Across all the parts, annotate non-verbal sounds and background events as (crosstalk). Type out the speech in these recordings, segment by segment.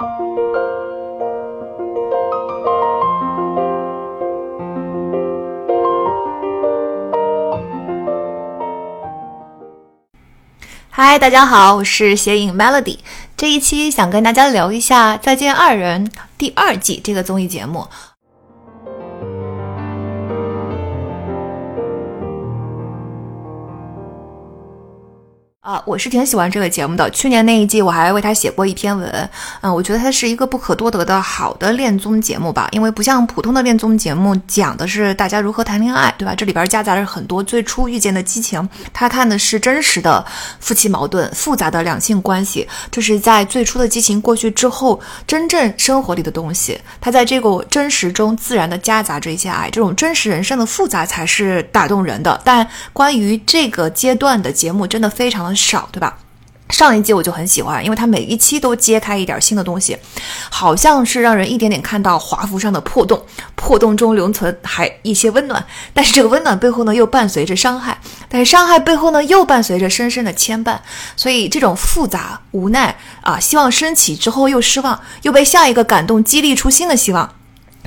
嗨，大家好，我是斜影 Melody。这一期想跟大家聊一下《再见爱人》第二季这个综艺节目。啊，我是挺喜欢这个节目的。去年那一季我还为他写过一篇文。嗯，我觉得它是一个不可多得的好的恋综节目吧。因为不像普通的恋综节目讲的是大家如何谈恋爱，对吧？这里边夹杂着很多最初遇见的激情。他看的是真实的夫妻矛盾、复杂的两性关系，就是在最初的激情过去之后，真正生活里的东西。他在这个真实中自然的夹杂着一些爱，这种真实人生的复杂才是打动人的。但关于这个阶段的节目，真的非常的。少对吧？上一季我就很喜欢，因为它每一期都揭开一点新的东西，好像是让人一点点看到华服上的破洞，破洞中留存还一些温暖，但是这个温暖背后呢又伴随着伤害，但是伤害背后呢又伴随着深深的牵绊，所以这种复杂无奈啊，希望升起之后又失望，又被下一个感动激励出新的希望。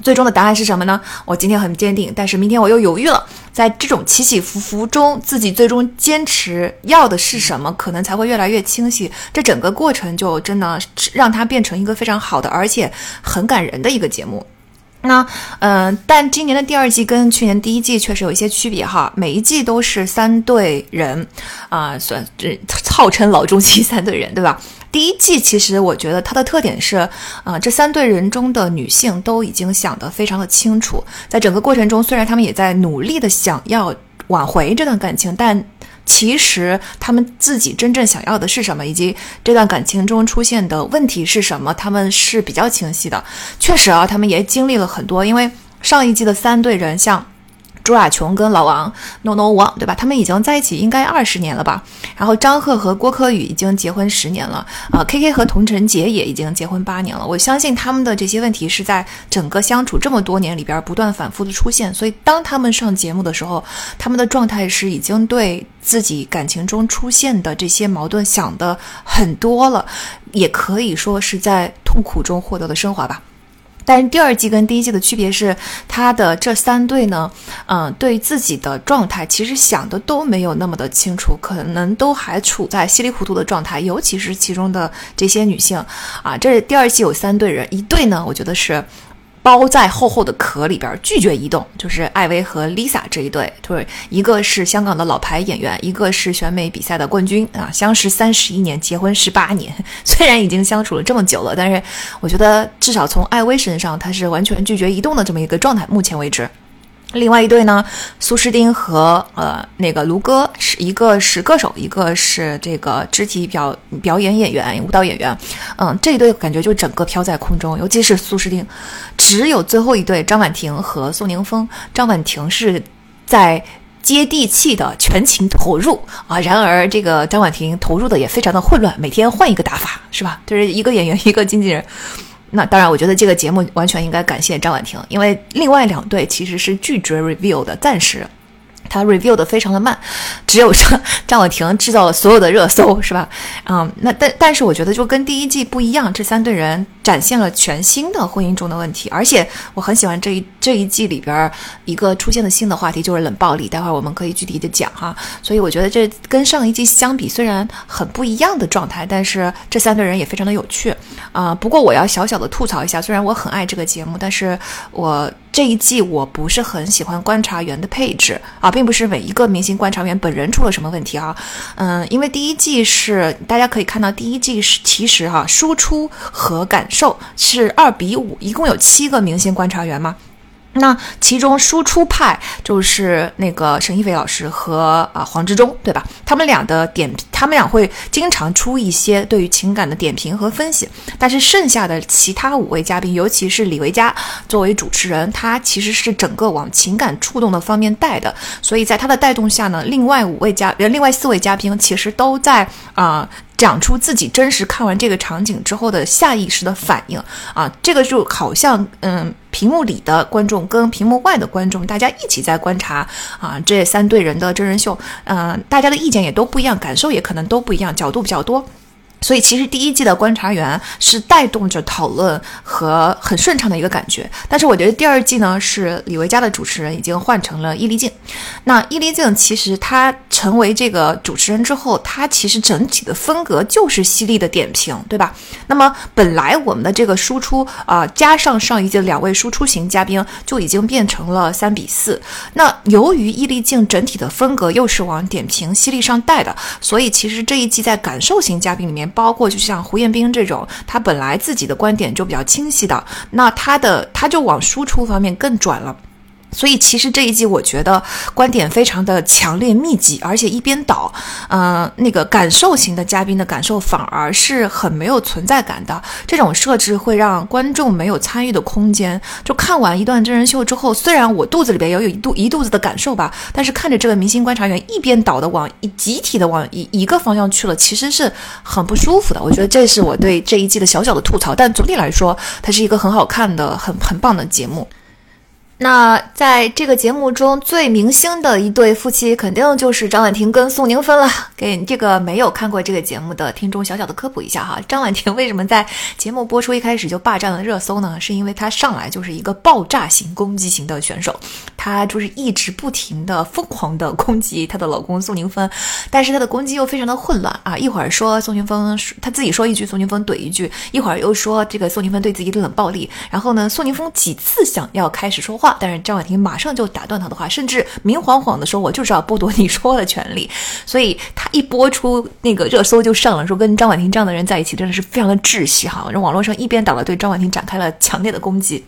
最终的答案是什么呢？我今天很坚定，但是明天我又犹豫了。在这种起起伏伏中，自己最终坚持要的是什么，可能才会越来越清晰。这整个过程就真的让它变成一个非常好的，而且很感人的一个节目。那，嗯，但今年的第二季跟去年第一季确实有一些区别哈。每一季都是三对人，啊，算这 (laughs) 号称老中青三对人，对吧？第一季其实我觉得它的特点是，啊，这三对人中的女性都已经想得非常的清楚，在整个过程中，虽然他们也在努力的想要挽回这段感情，但。其实他们自己真正想要的是什么，以及这段感情中出现的问题是什么，他们是比较清晰的。确实啊，他们也经历了很多，因为上一季的三对人像。朱亚琼跟老王，no no 王，对吧？他们已经在一起应该二十年了吧？然后张赫和郭柯宇已经结婚十年了啊，K K 和童晨杰也已经结婚八年了。我相信他们的这些问题是在整个相处这么多年里边不断反复的出现，所以当他们上节目的时候，他们的状态是已经对自己感情中出现的这些矛盾想的很多了，也可以说是在痛苦中获得的升华吧。但是第二季跟第一季的区别是，他的这三对呢，嗯，对自己的状态其实想的都没有那么的清楚，可能都还处在稀里糊涂的状态，尤其是其中的这些女性，啊，这第二季有三对人，一对呢，我觉得是。包在厚厚的壳里边，拒绝移动，就是艾薇和 Lisa 这一对，对，一个是香港的老牌演员，一个是选美比赛的冠军啊，相识三十一年，结婚十八年，虽然已经相处了这么久了，但是我觉得至少从艾薇身上，她是完全拒绝移动的这么一个状态，目前为止。另外一对呢，苏诗丁和呃那个卢哥是一个是歌手，一个是这个肢体表表演演员、舞蹈演员。嗯，这一对感觉就整个飘在空中，尤其是苏诗丁。只有最后一对张婉婷和宋宁峰，张婉婷是在接地气的全情投入啊。然而这个张婉婷投入的也非常的混乱，每天换一个打法，是吧？就是一个演员，一个经纪人。那当然，我觉得这个节目完全应该感谢张婉婷，因为另外两对其实是拒绝 review 的，暂时。他 review 的非常的慢，只有张 (laughs) 张婉婷制造了所有的热搜，是吧？嗯，那但但是我觉得就跟第一季不一样，这三对人展现了全新的婚姻中的问题，而且我很喜欢这一这一季里边一个出现的新的话题就是冷暴力，待会儿我们可以具体的讲哈。所以我觉得这跟上一季相比，虽然很不一样的状态，但是这三对人也非常的有趣啊。不过我要小小的吐槽一下，虽然我很爱这个节目，但是我。这一季我不是很喜欢观察员的配置啊，并不是每一个明星观察员本人出了什么问题啊，嗯，因为第一季是大家可以看到，第一季是其实哈输出和感受是二比五，一共有七个明星观察员嘛？那其中输出派就是那个沈一菲老师和啊黄志忠，对吧？他们俩的点评，他们俩会经常出一些对于情感的点评和分析。但是剩下的其他五位嘉宾，尤其是李维嘉作为主持人，他其实是整个往情感触动的方面带的。所以在他的带动下呢，另外五位嘉，呃，另外四位嘉宾其实都在啊。讲出自己真实看完这个场景之后的下意识的反应啊，这个就好像嗯，屏幕里的观众跟屏幕外的观众大家一起在观察啊，这三对人的真人秀，嗯，大家的意见也都不一样，感受也可能都不一样，角度比较多。所以其实第一季的观察员是带动着讨论和很顺畅的一个感觉，但是我觉得第二季呢是李维嘉的主持人已经换成了伊丽静。那伊丽静其实她成为这个主持人之后，她其实整体的风格就是犀利的点评，对吧？那么本来我们的这个输出啊，加上上一季的两位输出型嘉宾，就已经变成了三比四。那由于伊丽静整体的风格又是往点评犀利上带的，所以其实这一季在感受型嘉宾里面。包括就像胡彦斌这种，他本来自己的观点就比较清晰的，那他的他就往输出方面更转了。所以其实这一季我觉得观点非常的强烈密集，而且一边倒，嗯，那个感受型的嘉宾的感受反而是很没有存在感的。这种设置会让观众没有参与的空间。就看完一段真人秀之后，虽然我肚子里边也有一肚一肚子的感受吧，但是看着这个明星观察员一边倒的往一集体的往一一个方向去了，其实是很不舒服的。我觉得这是我对这一季的小小的吐槽，但总体来说，它是一个很好看的、很很棒的节目。那在这个节目中最明星的一对夫妻，肯定就是张婉婷跟宋宁峰了。给这个没有看过这个节目的听众小小的科普一下哈，张婉婷为什么在节目播出一开始就霸占了热搜呢？是因为她上来就是一个爆炸型攻击型的选手，她就是一直不停的疯狂的攻击她的老公宋宁峰，但是她的攻击又非常的混乱啊，一会儿说宋宁峰，她自己说一句，宋宁峰怼一句，一会儿又说这个宋宁峰对自己冷暴力，然后呢，宋宁峰几次想要开始说话。但是张婉婷马上就打断他的话，甚至明晃晃的说：“我就是要剥夺你说的权利。”所以他一播出那个热搜就上了，说跟张婉婷这样的人在一起真的是非常的窒息哈！让网络上一边倒的对张婉婷展开了强烈的攻击。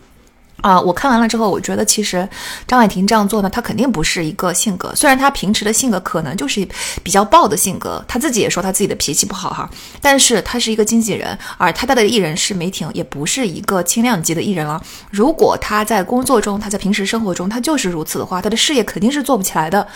啊，我看完了之后，我觉得其实张婉婷这样做呢，她肯定不是一个性格。虽然她平时的性格可能就是比较暴的性格，她自己也说她自己的脾气不好哈。但是她是一个经纪人，而她带的艺人是梅婷，也不是一个轻量级的艺人了。如果她在工作中，她在平时生活中，她就是如此的话，她的事业肯定是做不起来的。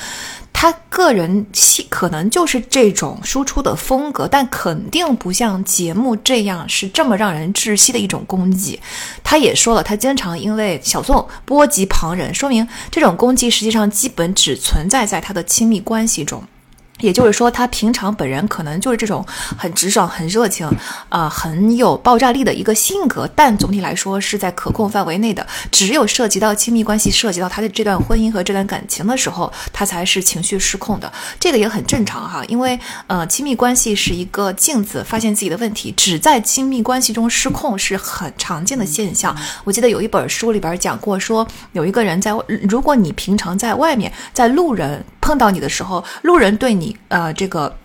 他个人气可能就是这种输出的风格，但肯定不像节目这样是这么让人窒息的一种攻击。他也说了，他经常因为小宋波及旁人，说明这种攻击实际上基本只存在在他的亲密关系中。也就是说，他平常本人可能就是这种很直爽、很热情，啊，很有爆炸力的一个性格。但总体来说是在可控范围内的。只有涉及到亲密关系、涉及到他的这段婚姻和这段感情的时候，他才是情绪失控的。这个也很正常哈，因为呃，亲密关系是一个镜子，发现自己的问题，只在亲密关系中失控是很常见的现象。我记得有一本书里边讲过，说有一个人在，如果你平常在外面，在路人。碰到你的时候，路人对你呃这个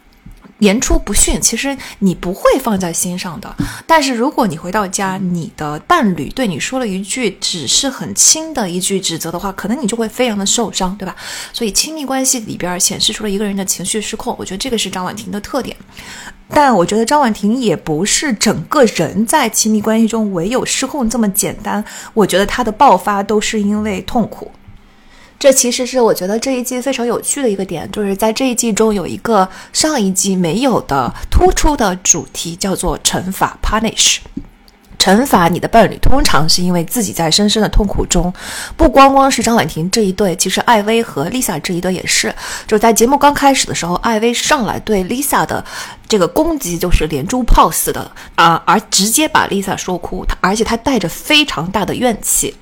言出不逊，其实你不会放在心上的。但是如果你回到家，你的伴侣对你说了一句只是很轻的一句指责的话，可能你就会非常的受伤，对吧？所以亲密关系里边显示出了一个人的情绪失控，我觉得这个是张婉婷的特点。但我觉得张婉婷也不是整个人在亲密关系中唯有失控这么简单，我觉得她的爆发都是因为痛苦。这其实是我觉得这一季非常有趣的一个点，就是在这一季中有一个上一季没有的突出的主题，叫做惩罚 （punish）。惩罚你的伴侣，通常是因为自己在深深的痛苦中。不光光是张婉婷这一对，其实艾薇和 Lisa 这一对也是。就在节目刚开始的时候，艾薇上来对 Lisa 的这个攻击就是连珠炮似的啊，而直接把 Lisa 说哭，他而且她带着非常大的怨气。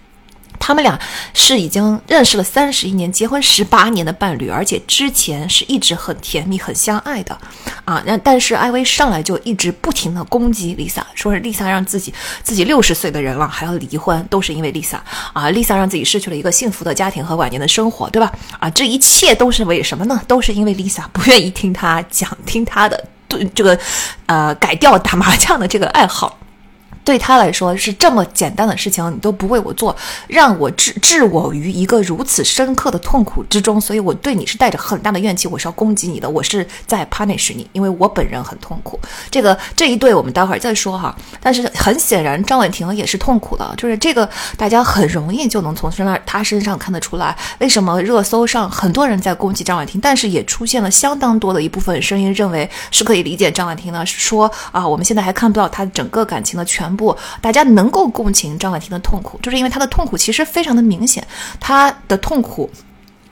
他们俩是已经认识了三十一年、结婚十八年的伴侣，而且之前是一直很甜蜜、很相爱的，啊，那但是艾薇上来就一直不停的攻击丽萨，说是丽萨让自己自己六十岁的人了还要离婚，都是因为丽萨啊，丽萨让自己失去了一个幸福的家庭和晚年的生活，对吧？啊，这一切都是为什么呢？都是因为丽萨不愿意听他讲，听他的对这个，呃，改掉打麻将的这个爱好。对他来说是这么简单的事情，你都不为我做，让我置置我于一个如此深刻的痛苦之中，所以我对你是带着很大的怨气，我是要攻击你的，我是在 punish 你，因为我本人很痛苦。这个这一对我们待会儿再说哈。但是很显然，张婉婷也是痛苦的，就是这个大家很容易就能从身上他身上看得出来，为什么热搜上很多人在攻击张婉婷，但是也出现了相当多的一部分声音认为是可以理解张婉婷呢，是说啊，我们现在还看不到她整个感情的全。不，大家能够共情张婉婷的痛苦，就是因为她的痛苦其实非常的明显，她的痛苦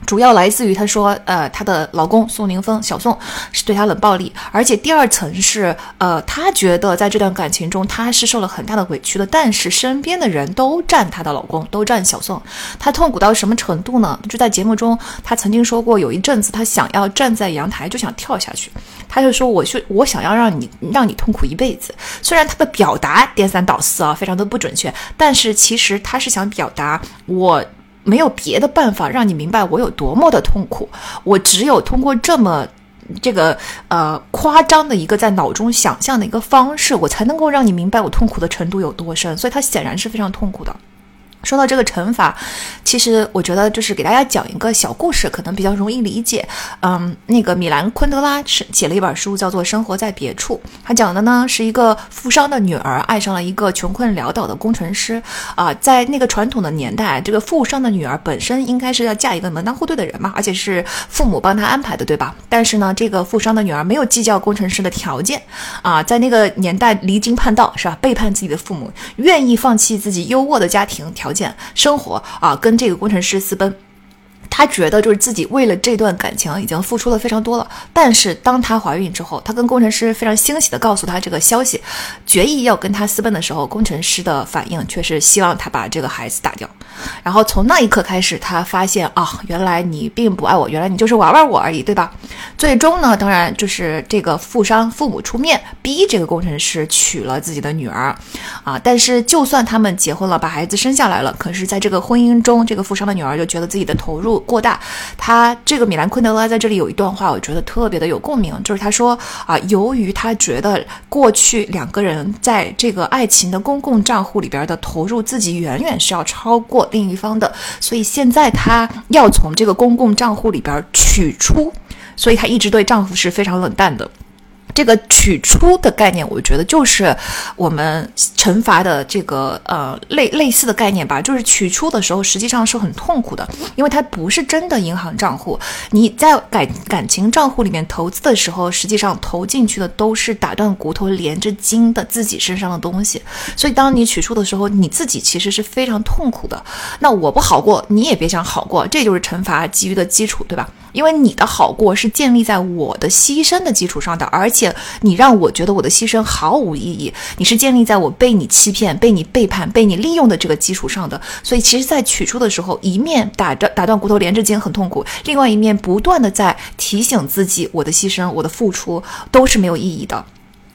主要来自于她说，呃，她的老公宋宁峰小宋是对她冷暴力，而且第二层是，呃，她觉得在这段感情中她是受了很大的委屈的，但是身边的人都站她的老公，都站小宋，她痛苦到什么程度呢？就在节目中，她曾经说过，有一阵子她想要站在阳台就想跳下去，她就说，我去，我想要让你让你痛苦一辈子。虽然她的表达颠三倒四啊，非常的不准确，但是其实她是想表达我。没有别的办法让你明白我有多么的痛苦，我只有通过这么这个呃夸张的一个在脑中想象的一个方式，我才能够让你明白我痛苦的程度有多深。所以他显然是非常痛苦的。说到这个惩罚，其实我觉得就是给大家讲一个小故事，可能比较容易理解。嗯，那个米兰昆德拉是写了一本书，叫做《生活在别处》。他讲的呢是一个富商的女儿爱上了一个穷困潦倒的工程师。啊，在那个传统的年代，这个富商的女儿本身应该是要嫁一个门当户对的人嘛，而且是父母帮她安排的，对吧？但是呢，这个富商的女儿没有计较工程师的条件，啊，在那个年代离经叛道是吧？背叛自己的父母，愿意放弃自己优渥的家庭条。条件生活啊，跟这个工程师私奔。她觉得就是自己为了这段感情已经付出了非常多了，但是当她怀孕之后，她跟工程师非常欣喜的告诉她这个消息，决意要跟他私奔的时候，工程师的反应却是希望她把这个孩子打掉。然后从那一刻开始，他发现啊，原来你并不爱我，原来你就是玩玩我而已，对吧？最终呢，当然就是这个富商父母出面逼这个工程师娶了自己的女儿，啊，但是就算他们结婚了，把孩子生下来了，可是在这个婚姻中，这个富商的女儿就觉得自己的投入。过大，他这个米兰昆德拉在这里有一段话，我觉得特别的有共鸣，就是他说啊，由于他觉得过去两个人在这个爱情的公共账户里边的投入，自己远远是要超过另一方的，所以现在她要从这个公共账户里边取出，所以她一直对丈夫是非常冷淡的。这个取出的概念，我觉得就是我们惩罚的这个呃类类似的概念吧。就是取出的时候，实际上是很痛苦的，因为它不是真的银行账户。你在感感情账户里面投资的时候，实际上投进去的都是打断骨头连着筋的自己身上的东西。所以当你取出的时候，你自己其实是非常痛苦的。那我不好过，你也别想好过，这就是惩罚基于的基础，对吧？因为你的好过是建立在我的牺牲的基础上的，而且你让我觉得我的牺牲毫无意义。你是建立在我被你欺骗、被你背叛、被你利用的这个基础上的。所以，其实，在取出的时候，一面打着打断骨头连着筋很痛苦，另外一面不断的在提醒自己，我的牺牲、我的付出都是没有意义的。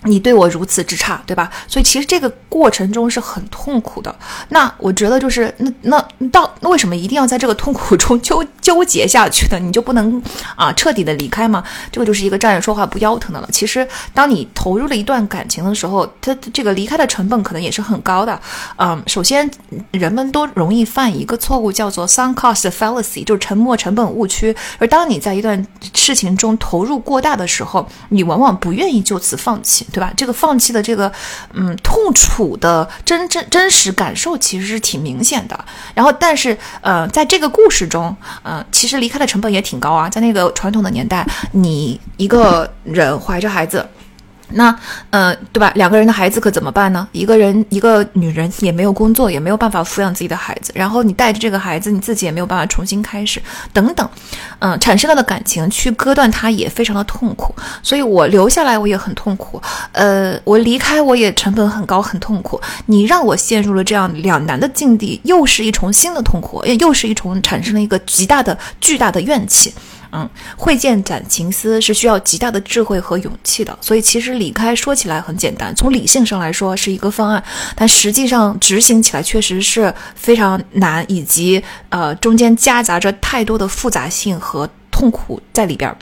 你对我如此之差，对吧？所以其实这个过程中是很痛苦的。那我觉得就是那那到那为什么一定要在这个痛苦中纠纠结下去呢？你就不能啊彻底的离开吗？这个就是一个站着说话不腰疼的了。其实当你投入了一段感情的时候，它这个离开的成本可能也是很高的。嗯，首先人们都容易犯一个错误，叫做 sunk cost fallacy，就是沉没成本误区。而当你在一段事情中投入过大的时候，你往往不愿意就此放弃。对吧？这个放弃的这个，嗯，痛楚的真真真实感受其实是挺明显的。然后，但是，呃，在这个故事中，嗯，其实离开的成本也挺高啊。在那个传统的年代，你一个人怀着孩子。那，呃，对吧？两个人的孩子可怎么办呢？一个人，一个女人也没有工作，也没有办法抚养自己的孩子。然后你带着这个孩子，你自己也没有办法重新开始，等等，嗯，产生了的感情去割断它也非常的痛苦。所以我留下来我也很痛苦，呃，我离开我也成本很高，很痛苦。你让我陷入了这样两难的境地，又是一重新的痛苦，又是一重产生了一个极大的、巨大的怨气。嗯，会见斩情丝是需要极大的智慧和勇气的，所以其实离开说起来很简单，从理性上来说是一个方案，但实际上执行起来确实是非常难，以及呃中间夹杂着太多的复杂性和痛苦在里边。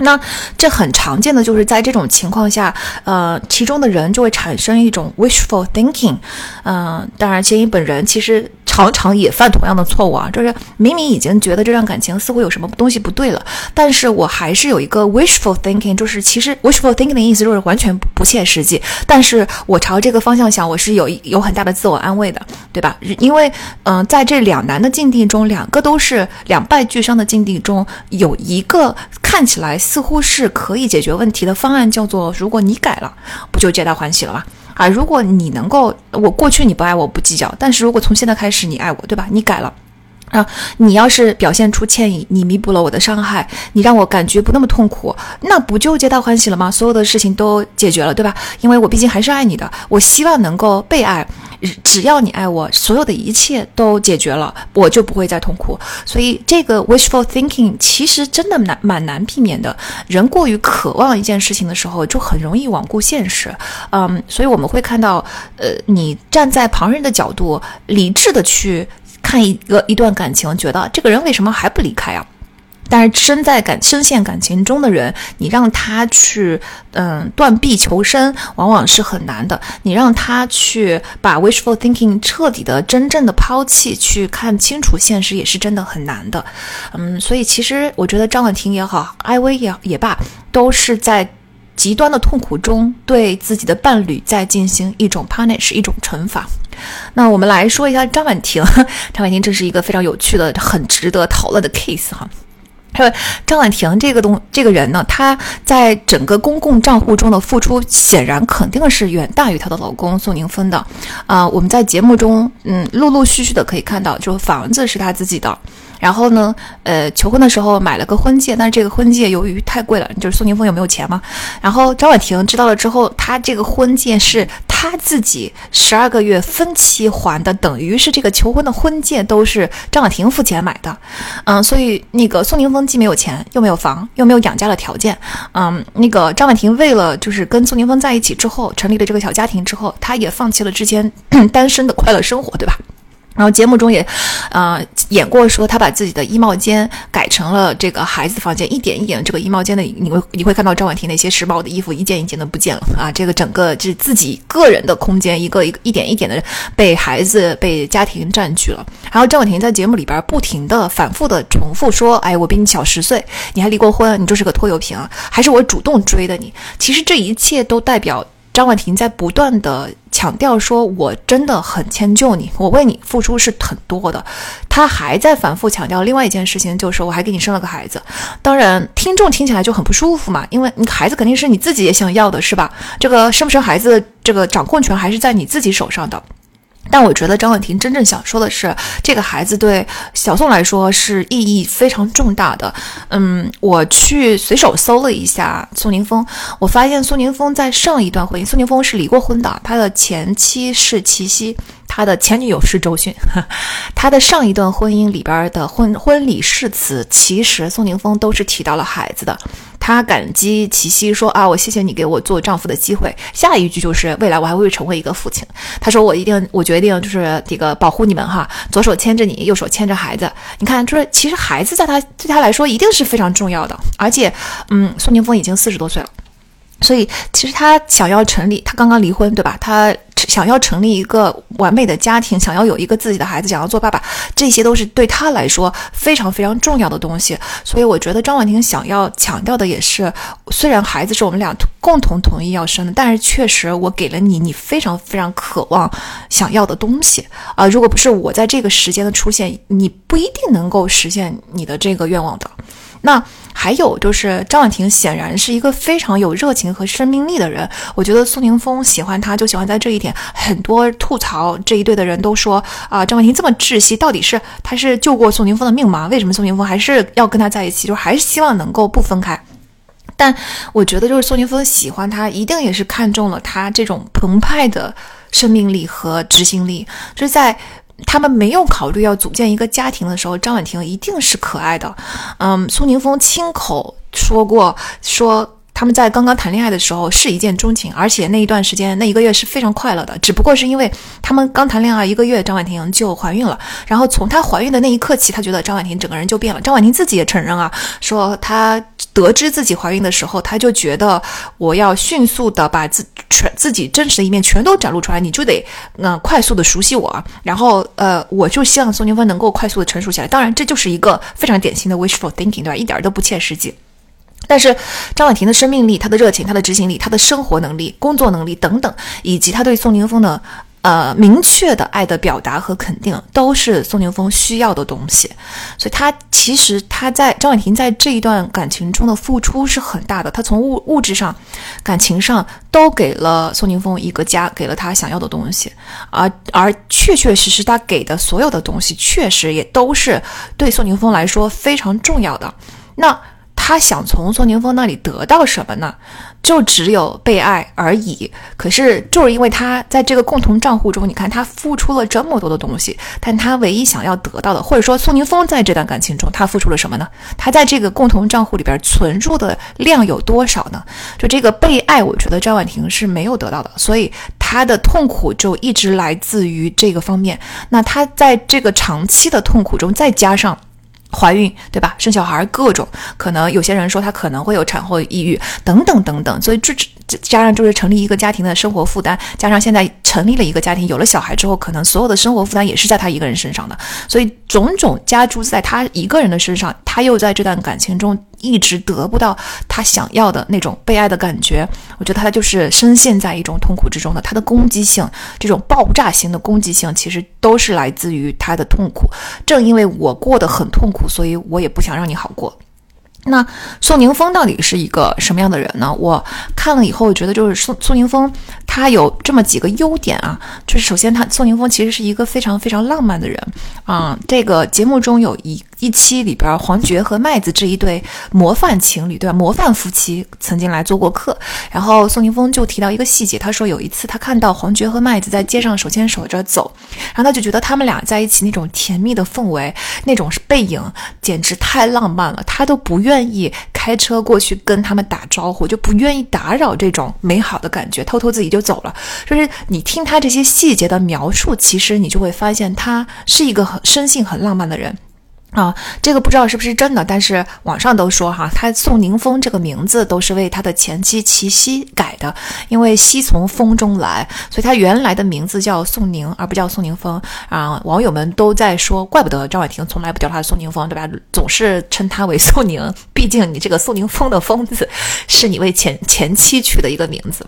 那这很常见的就是在这种情况下，呃，其中的人就会产生一种 wishful thinking，嗯，当然，建议本人其实。常常也犯同样的错误啊，就是明明已经觉得这段感情似乎有什么东西不对了，但是我还是有一个 wishful thinking，就是其实 wishful thinking 的意思就是完全不切实际，但是我朝这个方向想，我是有有很大的自我安慰的，对吧？因为嗯，在这两难的境地中，两个都是两败俱伤的境地中，有一个看起来似乎是可以解决问题的方案，叫做如果你改了，不就皆大欢喜了吗？啊，如果你能够，我过去你不爱我不计较，但是如果从现在开始你爱我，对吧？你改了，啊，你要是表现出歉意，你弥补了我的伤害，你让我感觉不那么痛苦，那不就皆大欢喜了吗？所有的事情都解决了，对吧？因为我毕竟还是爱你的，我希望能够被爱，只要你爱我，所有的一切都解决了，我就不会再痛苦。所以这个 wishful thinking 其实真的难蛮难避免的。人过于渴望一件事情的时候，就很容易罔顾现实。嗯，所以我们会看到，呃，你站在旁人的角度，理智的去。看一个一段感情，觉得这个人为什么还不离开啊？但是身在感深陷感情中的人，你让他去嗯断臂求生，往往是很难的。你让他去把 wishful thinking 彻底的、真正的抛弃，去看清楚现实，也是真的很难的。嗯，所以其实我觉得张婉婷也好，艾薇也也罢，都是在。极端的痛苦中，对自己的伴侣在进行一种 punish，一种惩罚。那我们来说一下张婉婷。张婉婷这是一个非常有趣的、很值得讨论的 case 哈。张婉婷这个东这个人呢，她在整个公共账户中的付出，显然肯定是远大于她的老公宋宁峰的。啊，我们在节目中，嗯，陆陆续续的可以看到，就是房子是她自己的。然后呢，呃，求婚的时候买了个婚戒，但是这个婚戒由于太贵了，就是宋宁峰有没有钱吗？然后张婉婷知道了之后，她这个婚戒是他自己十二个月分期还的，等于是这个求婚的婚戒都是张婉婷付钱买的。嗯，所以那个宋宁峰既没有钱，又没有房，又没有养家的条件。嗯，那个张婉婷为了就是跟宋宁峰在一起之后，成立了这个小家庭之后，她也放弃了之前 (clears throat) 单身的快乐生活，对吧？然后节目中也，呃，演过说他把自己的衣帽间改成了这个孩子房间，一点一点这个衣帽间的，你会你会看到张婉婷那些时髦的衣服一件一件的不见了啊，这个整个就是自己个人的空间，一个一个一点一点的被孩子被家庭占据了。然后张婉婷在节目里边不停的反复的重复说，哎，我比你小十岁，你还离过婚，你就是个拖油瓶，还是我主动追的你。其实这一切都代表。张婉婷在不断的强调说：“我真的很迁就你，我为你付出是很多的。”她还在反复强调另外一件事情，就是我还给你生了个孩子。当然，听众听起来就很不舒服嘛，因为你孩子肯定是你自己也想要的，是吧？这个生不生孩子，这个掌控权还是在你自己手上的。但我觉得张婉婷真正想说的是，这个孩子对小宋来说是意义非常重大的。嗯，我去随手搜了一下宋宁峰，我发现宋宁峰在上一段婚姻，宋宁峰是离过婚的，他的前妻是齐溪。他的前女友是周迅，(laughs) 他的上一段婚姻里边的婚婚礼誓词，其实宋宁峰都是提到了孩子的。他感激齐溪说啊，我谢谢你给我做丈夫的机会。下一句就是未来我还会成为一个父亲。他说我一定，我决定就是这个保护你们哈，左手牵着你，右手牵着孩子。你看，就是其实孩子在他对他来说一定是非常重要的。而且，嗯，宋宁峰已经四十多岁了。所以，其实他想要成立，他刚刚离婚，对吧？他想要成立一个完美的家庭，想要有一个自己的孩子，想要做爸爸，这些都是对他来说非常非常重要的东西。所以，我觉得张婉婷想要强调的也是，虽然孩子是我们俩共同同意要生的，但是确实我给了你你非常非常渴望想要的东西啊！如果不是我在这个时间的出现，你不一定能够实现你的这个愿望的。那还有就是张婉婷显然是一个非常有热情和生命力的人，我觉得宋宁峰喜欢她就喜欢在这一点。很多吐槽这一对的人都说啊，张婉婷这么窒息，到底是他是救过宋宁峰的命吗？为什么宋宁峰还是要跟他在一起？就还是希望能够不分开。但我觉得就是宋宁峰喜欢他，一定也是看中了他这种澎湃的生命力和执行力，就是在。他们没有考虑要组建一个家庭的时候，张婉婷一定是可爱的。嗯，苏宁峰亲口说过，说他们在刚刚谈恋爱的时候是一见钟情，而且那一段时间那一个月是非常快乐的。只不过是因为他们刚谈恋爱一个月，张婉婷就怀孕了。然后从她怀孕的那一刻起，她觉得张婉婷整个人就变了。张婉婷自己也承认啊，说她得知自己怀孕的时候，她就觉得我要迅速的把自。全自己真实的一面全都展露出来，你就得嗯快速的熟悉我，然后呃我就希望宋宁峰能够快速的成熟起来。当然这就是一个非常典型的 wishful thinking，对吧？一点都不切实际。但是张婉婷的生命力、她的热情、她的执行力、她的生活能力、工作能力等等，以及她对宋宁峰的。呃，明确的爱的表达和肯定，都是宋宁峰需要的东西。所以，他其实他在张婉婷在这一段感情中的付出是很大的。他从物物质上、感情上都给了宋宁峰一个家，给了他想要的东西。而而确确实实，他给的所有的东西，确实也都是对宋宁峰来说非常重要的。那。他想从宋宁峰那里得到什么呢？就只有被爱而已。可是就是因为他在这个共同账户中，你看他付出了这么多的东西，但他唯一想要得到的，或者说宋宁峰在这段感情中他付出了什么呢？他在这个共同账户里边存入的量有多少呢？就这个被爱，我觉得张婉婷是没有得到的，所以他的痛苦就一直来自于这个方面。那他在这个长期的痛苦中，再加上。怀孕对吧？生小孩各种可能，有些人说他可能会有产后抑郁等等等等，所以这这加上就是成立一个家庭的生活负担，加上现在成立了一个家庭，有了小孩之后，可能所有的生活负担也是在他一个人身上的，所以种种加诸在他一个人的身上，他又在这段感情中。一直得不到他想要的那种被爱的感觉，我觉得他就是深陷在一种痛苦之中的。他的攻击性，这种爆炸型的攻击性，其实都是来自于他的痛苦。正因为我过得很痛苦，所以我也不想让你好过。那宋宁峰到底是一个什么样的人呢？我看了以后，觉得就是宋宋宁峰，他有这么几个优点啊。就是首先，他宋宁峰其实是一个非常非常浪漫的人啊。这个节目中有一一期里边，黄觉和麦子这一对模范情侣，对吧？模范夫妻曾经来做过客。然后宋宁峰就提到一个细节，他说有一次他看到黄觉和麦子在街上手牵手着走，然后他就觉得他们俩在一起那种甜蜜的氛围，那种背影简直太浪漫了，他都不愿。愿意开车过去跟他们打招呼，就不愿意打扰这种美好的感觉，偷偷自己就走了。就是你听他这些细节的描述，其实你就会发现他是一个很生性很浪漫的人。啊，这个不知道是不是真的，但是网上都说哈，他宋宁峰这个名字都是为他的前妻齐溪改的，因为溪从风中来，所以他原来的名字叫宋宁，而不叫宋宁峰啊。网友们都在说，怪不得张婉婷从来不叫他宋宁峰，对吧？总是称他为宋宁，毕竟你这个宋宁峰的峰字是你为前前妻取的一个名字。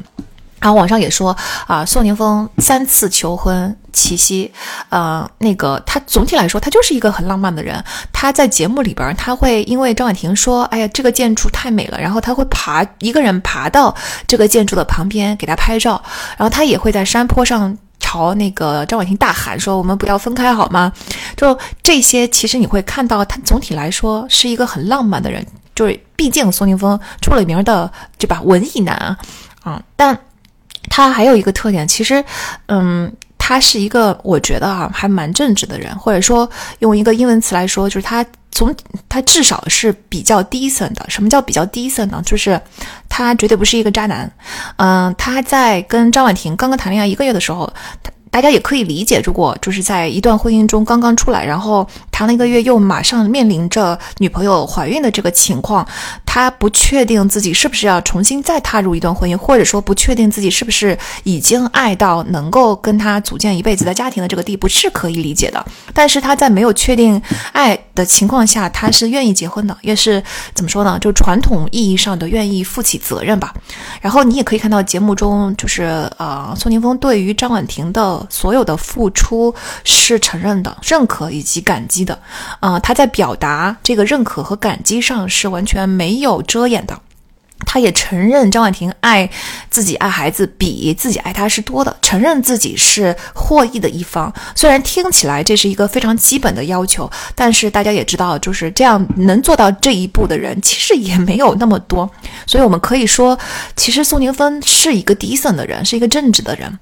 然后网上也说啊，宋宁峰三次求婚齐溪，呃，那个他总体来说他就是一个很浪漫的人。他在节目里边，他会因为张婉婷说，哎呀，这个建筑太美了，然后他会爬一个人爬到这个建筑的旁边给他拍照，然后他也会在山坡上朝那个张婉婷大喊说：“我们不要分开好吗？”就这些，其实你会看到他总体来说是一个很浪漫的人。就是毕竟宋宁峰出了名的对吧，文艺男啊，啊，但。他还有一个特点，其实，嗯，他是一个我觉得啊还蛮正直的人，或者说用一个英文词来说，就是他从他至少是比较 decent 的。什么叫比较 decent 呢？就是他绝对不是一个渣男。嗯，他在跟张婉婷刚刚谈恋爱一个月的时候，大家也可以理解，如果就是在一段婚姻中刚刚出来，然后谈了一个月，又马上面临着女朋友怀孕的这个情况，他不确定自己是不是要重新再踏入一段婚姻，或者说不确定自己是不是已经爱到能够跟他组建一辈子的家庭的这个地步，是可以理解的。但是他在没有确定爱的情况下，他是愿意结婚的，也是怎么说呢？就传统意义上的愿意负起责任吧。然后你也可以看到节目中，就是呃，宋宁峰对于张婉婷的。所有的付出是承认的、认可以及感激的，啊，他在表达这个认可和感激上是完全没有遮掩的。他也承认张婉婷爱自己、爱孩子比自己爱他是多的，承认自己是获益的一方。虽然听起来这是一个非常基本的要求，但是大家也知道，就是这样能做到这一步的人其实也没有那么多。(laughs) 所以我们可以说，其实宋宁峰是一个 decent 的人，是一个正直的人。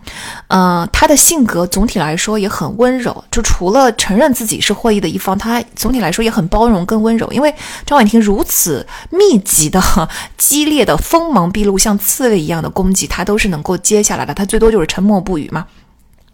嗯，他的性格总体来说也很温柔。就除了承认自己是获益的一方，他总体来说也很包容、跟温柔。因为张婉婷如此密集的激。烈的锋芒毕露，像刺猬一样的攻击，他都是能够接下来的。他最多就是沉默不语嘛。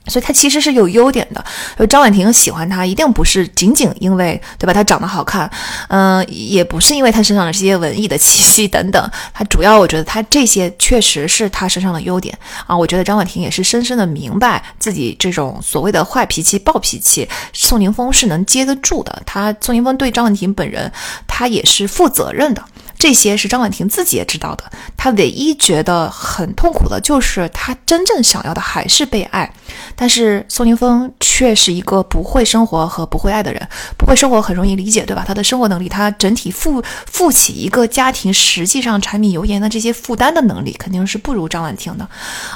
所以他其实是有优点的。就张婉婷喜欢他，一定不是仅仅因为对吧？他长得好看，嗯，也不是因为他身上的这些文艺的气息等等。他主要，我觉得他这些确实是他身上的优点啊。我觉得张婉婷也是深深的明白自己这种所谓的坏脾气、暴脾气，宋宁峰是能接得住的。他宋宁峰对张婉婷本人，他也是负责任的。这些是张婉婷自己也知道的。她唯一觉得很痛苦的就是她真正想要的还是被爱，但是宋宁峰却是一个不会生活和不会爱的人。不会生活很容易理解，对吧？他的生活能力，他整体负负起一个家庭实际上柴米油盐的这些负担的能力，肯定是不如张婉婷的。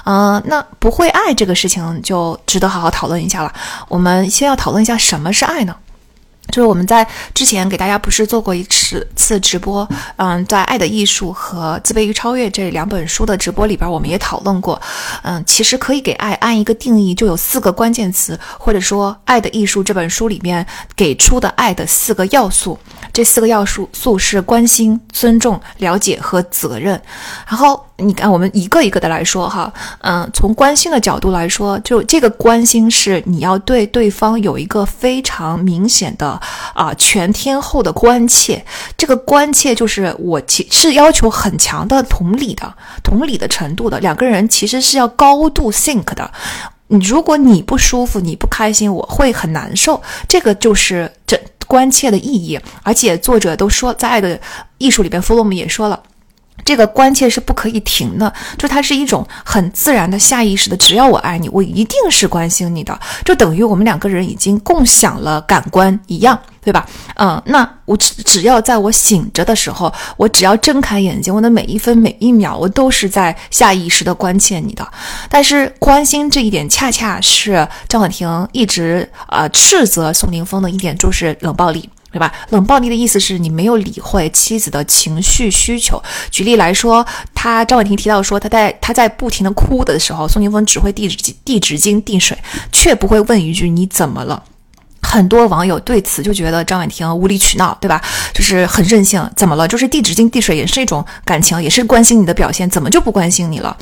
嗯，那不会爱这个事情就值得好好讨论一下了。我们先要讨论一下什么是爱呢？就是我们在之前给大家不是做过一次次直播，嗯，在《爱的艺术》和《自卑与超越》这两本书的直播里边，我们也讨论过，嗯，其实可以给爱按一个定义，就有四个关键词，或者说《爱的艺术》这本书里面给出的爱的四个要素。这四个要素素是关心、尊重、了解和责任。然后你看，我们一个一个的来说哈，嗯，从关心的角度来说，就这个关心是你要对对方有一个非常明显的啊全天候的关切。这个关切就是我其是要求很强的同理的同理的程度的，两个人其实是要高度 think 的。如果你不舒服，你不开心，我会很难受。这个就是这。关切的意义，而且作者都说，在《爱的艺术》里边，弗洛姆也说了，这个关切是不可以停的，就它是一种很自然的下意识的，只要我爱你，我一定是关心你的，就等于我们两个人已经共享了感官一样。对吧？嗯，那我只只要在我醒着的时候，我只要睁开眼睛，我的每一分每一秒，我都是在下意识的关切你的。但是关心这一点，恰恰是张婉婷一直呃斥责宋宁峰的一点，就是冷暴力，对吧？冷暴力的意思是你没有理会妻子的情绪需求。举例来说，他张婉婷提到说，他在他在不停的哭的时候，宋宁峰只会递纸递纸巾递水，却不会问一句你怎么了。很多网友对此就觉得张婉婷无理取闹，对吧？就是很任性，怎么了？就是递纸巾、递水也是一种感情，也是关心你的表现，怎么就不关心你了？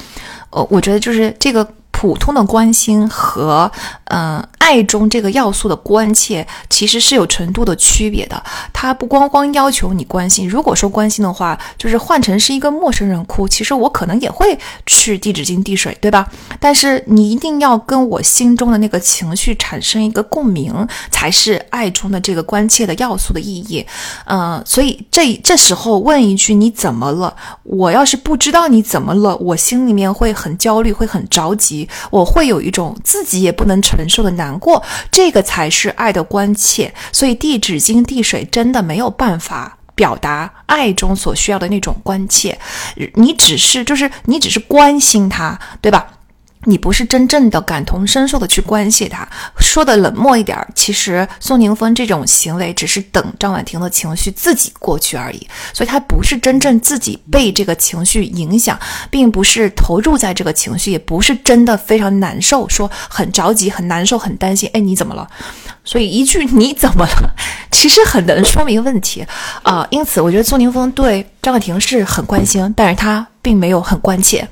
呃，我觉得就是这个。普通的关心和嗯爱中这个要素的关切，其实是有程度的区别的。他不光光要求你关心，如果说关心的话，就是换成是一个陌生人哭，其实我可能也会去递纸巾、递水，对吧？但是你一定要跟我心中的那个情绪产生一个共鸣，才是爱中的这个关切的要素的意义。嗯，所以这这时候问一句你怎么了？我要是不知道你怎么了，我心里面会很焦虑，会很着急。我会有一种自己也不能承受的难过，这个才是爱的关切。所以递纸巾、递水真的没有办法表达爱中所需要的那种关切。你只是就是你只是关心他，对吧？你不是真正的感同身受的去关心他，说的冷漠一点儿，其实宋宁峰这种行为只是等张婉婷的情绪自己过去而已，所以他不是真正自己被这个情绪影响，并不是投入在这个情绪，也不是真的非常难受，说很着急、很难受、很担心。哎，你怎么了？所以一句你怎么了，(laughs) 其实很能说明问题啊。因此，我觉得宋宁峰对张婉婷是很关心，但是他。并没有很关切，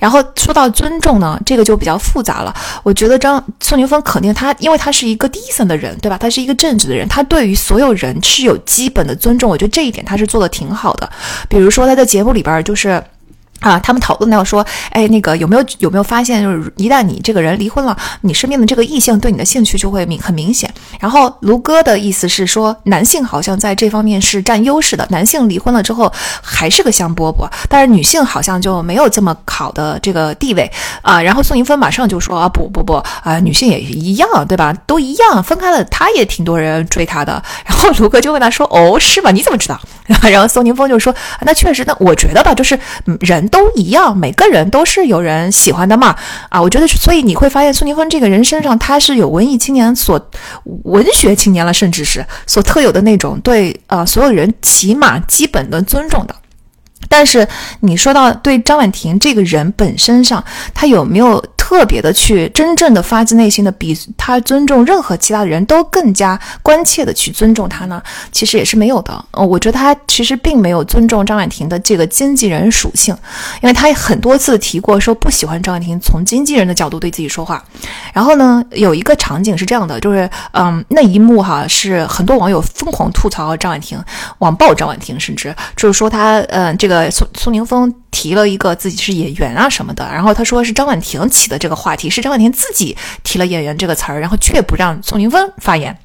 然后说到尊重呢，这个就比较复杂了。我觉得张宋宁峰肯定他，因为他是一个低层的人，对吧？他是一个正直的人，他对于所有人是有基本的尊重。我觉得这一点他是做的挺好的。比如说他在节目里边就是。啊，他们讨论到说，哎，那个有没有有没有发现，就是一旦你这个人离婚了，你身边的这个异性对你的兴趣就会明很明显。然后卢哥的意思是说，男性好像在这方面是占优势的，男性离婚了之后还是个香饽饽，但是女性好像就没有这么好的这个地位啊。然后宋宁峰马上就说啊，不不不啊，女性也一样，对吧？都一样，分开了，他也挺多人追他的。然后卢哥就问他说，哦，是吗？你怎么知道？(laughs) 然后宋宁峰就说，那确实，那我觉得吧，就是人。都一样，每个人都是有人喜欢的嘛，啊，我觉得，所以你会发现苏宁峰这个人身上，他是有文艺青年所文学青年了，甚至是所特有的那种对呃所有人起码基本的尊重的。但是你说到对张婉婷这个人本身上，他有没有？特别的去真正的发自内心的比他尊重任何其他的人都更加关切的去尊重他呢？其实也是没有的。呃，我觉得他其实并没有尊重张婉婷的这个经纪人属性，因为他很多次提过说不喜欢张婉婷从经纪人的角度对自己说话。然后呢，有一个场景是这样的，就是嗯，那一幕哈是很多网友疯狂吐槽张婉婷，网暴张婉婷，甚至就是说她嗯，这个宋宋宁峰。提了一个自己是演员啊什么的，然后他说是张婉婷起的这个话题，是张婉婷自己提了演员这个词儿，然后却不让宋宁峰发言。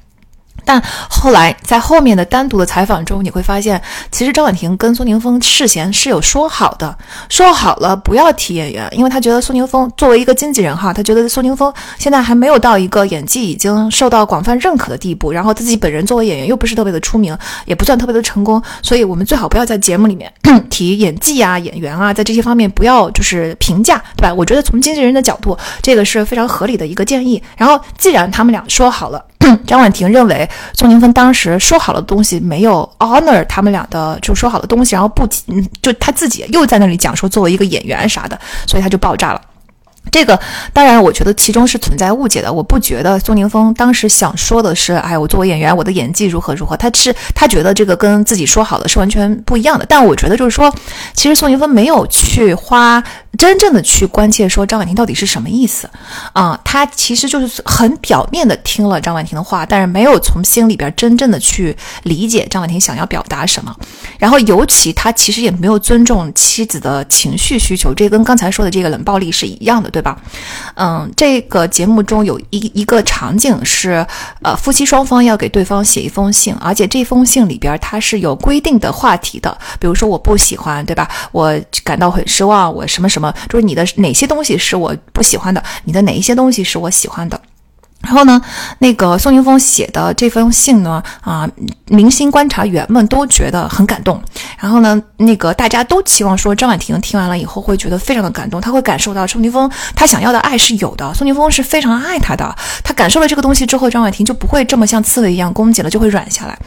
但后来在后面的单独的采访中，你会发现，其实张婉婷跟苏宁峰事前是有说好的，说好了不要提演员，因为他觉得苏宁峰作为一个经纪人哈，他觉得苏宁峰现在还没有到一个演技已经受到广泛认可的地步，然后自己本人作为演员又不是特别的出名，也不算特别的成功，所以我们最好不要在节目里面 (coughs) 提演技啊、演员啊，在这些方面不要就是评价，对吧？我觉得从经纪人的角度，这个是非常合理的一个建议。然后既然他们俩说好了。(clears throat) 张婉婷认为宋宁峰当时说好了的东西没有 honor 他们俩的就说好的东西，然后不仅就他自己又在那里讲说作为一个演员啥的，所以他就爆炸了。这个当然，我觉得其中是存在误解的。我不觉得宋宁峰当时想说的是，哎，我作为演员，我的演技如何如何。他是他觉得这个跟自己说好的是完全不一样的。但我觉得就是说，其实宋宁峰没有去花真正的去关切说张婉婷到底是什么意思啊。他其实就是很表面的听了张婉婷的话，但是没有从心里边真正的去理解张婉婷想要表达什么。然后尤其他其实也没有尊重妻子的情绪需求，这跟刚才说的这个冷暴力是一样的。对吧？嗯，这个节目中有一一个场景是，呃，夫妻双方要给对方写一封信，而且这封信里边它是有规定的话题的，比如说我不喜欢，对吧？我感到很失望，我什么什么，就是你的哪些东西是我不喜欢的，你的哪一些东西是我喜欢的。然后呢，那个宋宁峰写的这封信呢，啊，明星观察员们都觉得很感动。然后呢，那个大家都期望说张婉婷听完了以后会觉得非常的感动，他会感受到宋宁峰他想要的爱是有的，宋宁峰是非常爱他的。他感受了这个东西之后，张婉婷就不会这么像刺猬一样攻击了，就会软下来。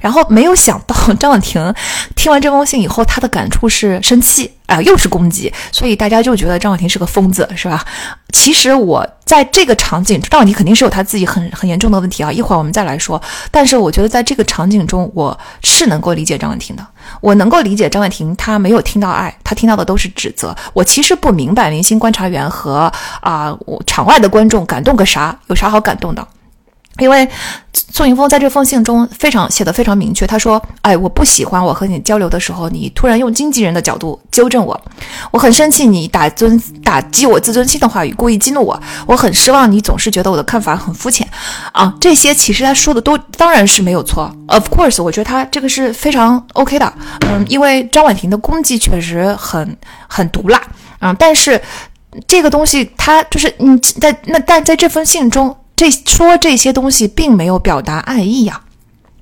然后没有想到张婉婷听完这封信以后，她的感触是生气。啊，又是攻击，所以大家就觉得张婉婷是个疯子，是吧？其实我在这个场景，张婉婷肯定是有她自己很很严重的问题啊，一会儿我们再来说。但是我觉得在这个场景中，我是能够理解张婉婷的，我能够理解张婉婷，她没有听到爱，她听到的都是指责。我其实不明白明星观察员和啊我场外的观众感动个啥，有啥好感动的？因为宋云峰在这封信中非常写的非常明确，他说：“哎，我不喜欢我和你交流的时候，你突然用经纪人的角度纠正我，我很生气你打尊打击我自尊心的话语，故意激怒我，我很失望你总是觉得我的看法很肤浅啊。这些其实他说的都当然是没有错，of course，我觉得他这个是非常 OK 的，嗯，因为张婉婷的攻击确实很很毒辣，嗯，但是这个东西他就是你在那但在这封信中。”这说这些东西并没有表达爱意呀，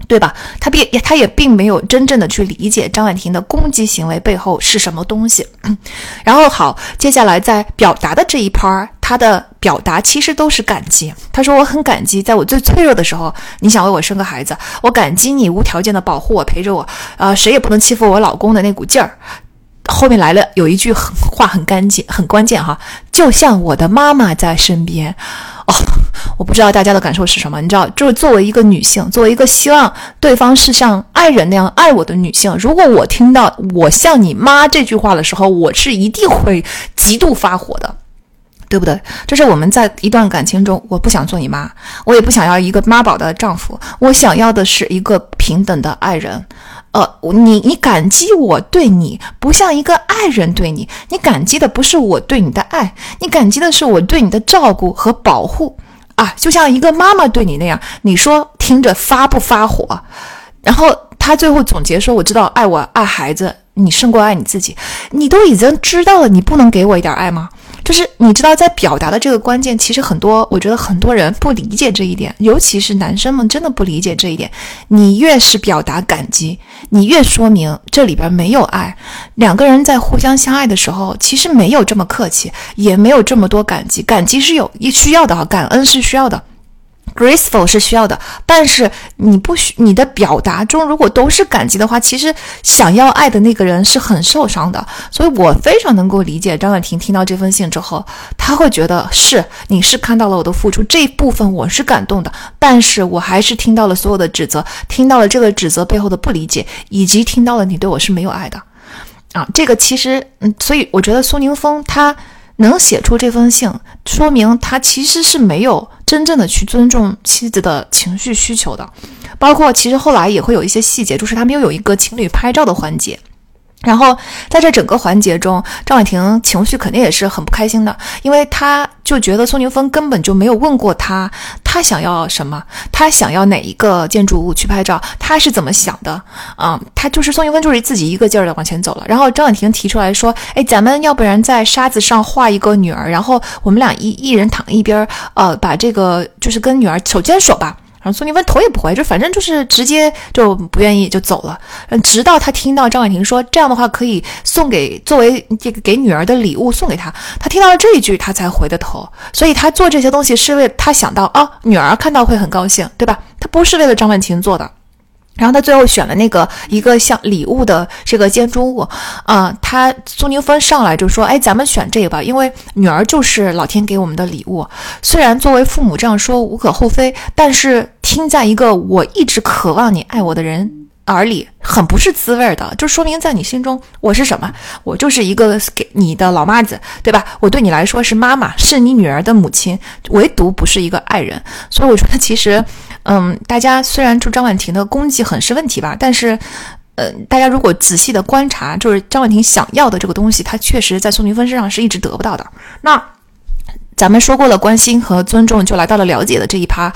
对吧？他并他也并没有真正的去理解张婉婷的攻击行为背后是什么东西。(clears throat) 然后好，接下来在表达的这一 part，他的表达其实都是感激。他说：“我很感激，在我最脆弱的时候，你想为我生个孩子，我感激你无条件的保护我，陪着我，呃，谁也不能欺负我老公的那股劲儿。”后面来了有一句很话很干净很关键哈，就像我的妈妈在身边。哦，我不知道大家的感受是什么。你知道，就是作为一个女性，作为一个希望对方是像爱人那样爱我的女性，如果我听到“我像你妈”这句话的时候，我是一定会极度发火的，对不对？这是我们在一段感情中，我不想做你妈，我也不想要一个妈宝的丈夫，我想要的是一个平等的爱人。呃，你你感激我对你不像一个爱人对你，你感激的不是我对你的爱，你感激的是我对你的照顾和保护啊，就像一个妈妈对你那样。你说听着发不发火？然后他最后总结说：“我知道爱我爱孩子，你胜过爱你自己。你都已经知道了，你不能给我一点爱吗？”就是你知道，在表达的这个关键，其实很多，我觉得很多人不理解这一点，尤其是男生们真的不理解这一点。你越是表达感激，你越说明这里边没有爱。两个人在互相相爱的时候，其实没有这么客气，也没有这么多感激。感激是有需要的啊，感恩是需要的。Graceful 是需要的，但是你不需你的表达中如果都是感激的话，其实想要爱的那个人是很受伤的。所以我非常能够理解张婉婷听到这封信之后，他会觉得是你是看到了我的付出这一部分，我是感动的，但是我还是听到了所有的指责，听到了这个指责背后的不理解，以及听到了你对我是没有爱的啊。这个其实嗯，所以我觉得苏宁峰他。能写出这封信，说明他其实是没有真正的去尊重妻子的情绪需求的。包括其实后来也会有一些细节，就是他们又有一个情侣拍照的环节。然后在这整个环节中，张婉婷情绪肯定也是很不开心的，因为她就觉得宋宁峰根本就没有问过她，她想要什么，她想要哪一个建筑物去拍照，她是怎么想的啊？她就是宋宁峰就是自己一个劲儿的往前走了。然后张婉婷提出来说：“哎，咱们要不然在沙子上画一个女儿，然后我们俩一一人躺一边儿，呃，把这个就是跟女儿手牵手吧。”宋宁峰头也不回，就反正就是直接就不愿意就走了。直到他听到张婉婷说这样的话可以送给作为这个给女儿的礼物送给她，他听到了这一句，他才回的头。所以他做这些东西是为他想到啊，女儿看到会很高兴，对吧？他不是为了张婉婷做的。然后他最后选了那个一个像礼物的这个建筑物，啊，他苏宁峰上来就说：“哎，咱们选这个吧，因为女儿就是老天给我们的礼物。虽然作为父母这样说无可厚非，但是听在一个我一直渴望你爱我的人耳里，很不是滋味的。就说明在你心中我是什么？我就是一个给你的老妈子，对吧？我对你来说是妈妈，是你女儿的母亲，唯独不是一个爱人。所以我觉得其实。”嗯，大家虽然就张婉婷的功绩很是问题吧，但是，呃，大家如果仔细的观察，就是张婉婷想要的这个东西，她确实在宋宁峰身上是一直得不到的。那。咱们说过了关心和尊重，就来到了了解的这一趴。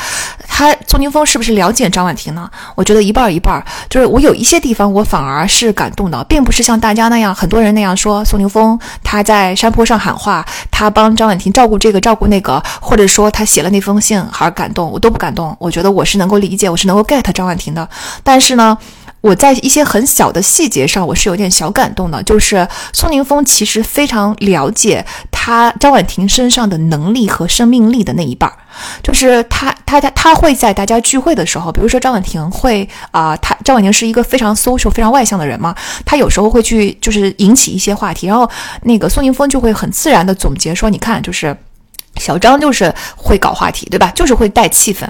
他宋宁峰是不是了解张婉婷呢？我觉得一半儿一半儿。就是我有一些地方我反而是感动的，并不是像大家那样，很多人那样说宋宁峰他在山坡上喊话，他帮张婉婷照顾这个照顾那个，或者说他写了那封信而感动，我都不感动。我觉得我是能够理解，我是能够 get 张婉婷的。但是呢。我在一些很小的细节上，我是有点小感动的。就是宋宁峰其实非常了解他张婉婷身上的能力和生命力的那一半儿，就是他他他他会在大家聚会的时候，比如说张婉婷会啊，他张婉婷是一个非常 social 非常外向的人嘛，他有时候会去就是引起一些话题，然后那个宋宁峰就会很自然的总结说，你看就是。小张就是会搞话题，对吧？就是会带气氛，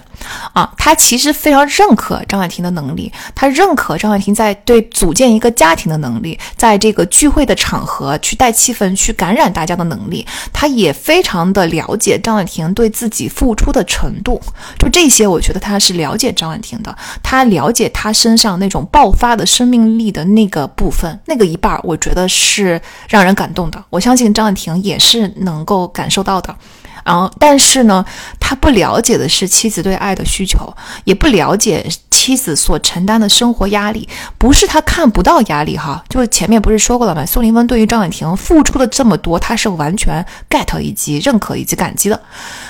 啊，他其实非常认可张婉婷的能力，他认可张婉婷在对组建一个家庭的能力，在这个聚会的场合去带气氛、去感染大家的能力，他也非常的了解张婉婷对自己付出的程度，就这些，我觉得他是了解张婉婷的，他了解她身上那种爆发的生命力的那个部分，那个一半，我觉得是让人感动的。我相信张婉婷也是能够感受到的。然后，但是呢，他不了解的是妻子对爱的需求，也不了解妻子所承担的生活压力。不是他看不到压力哈，就是前面不是说过了吗？宋宁峰对于张婉婷付出的这么多，他是完全 get 以及认可以及感激的。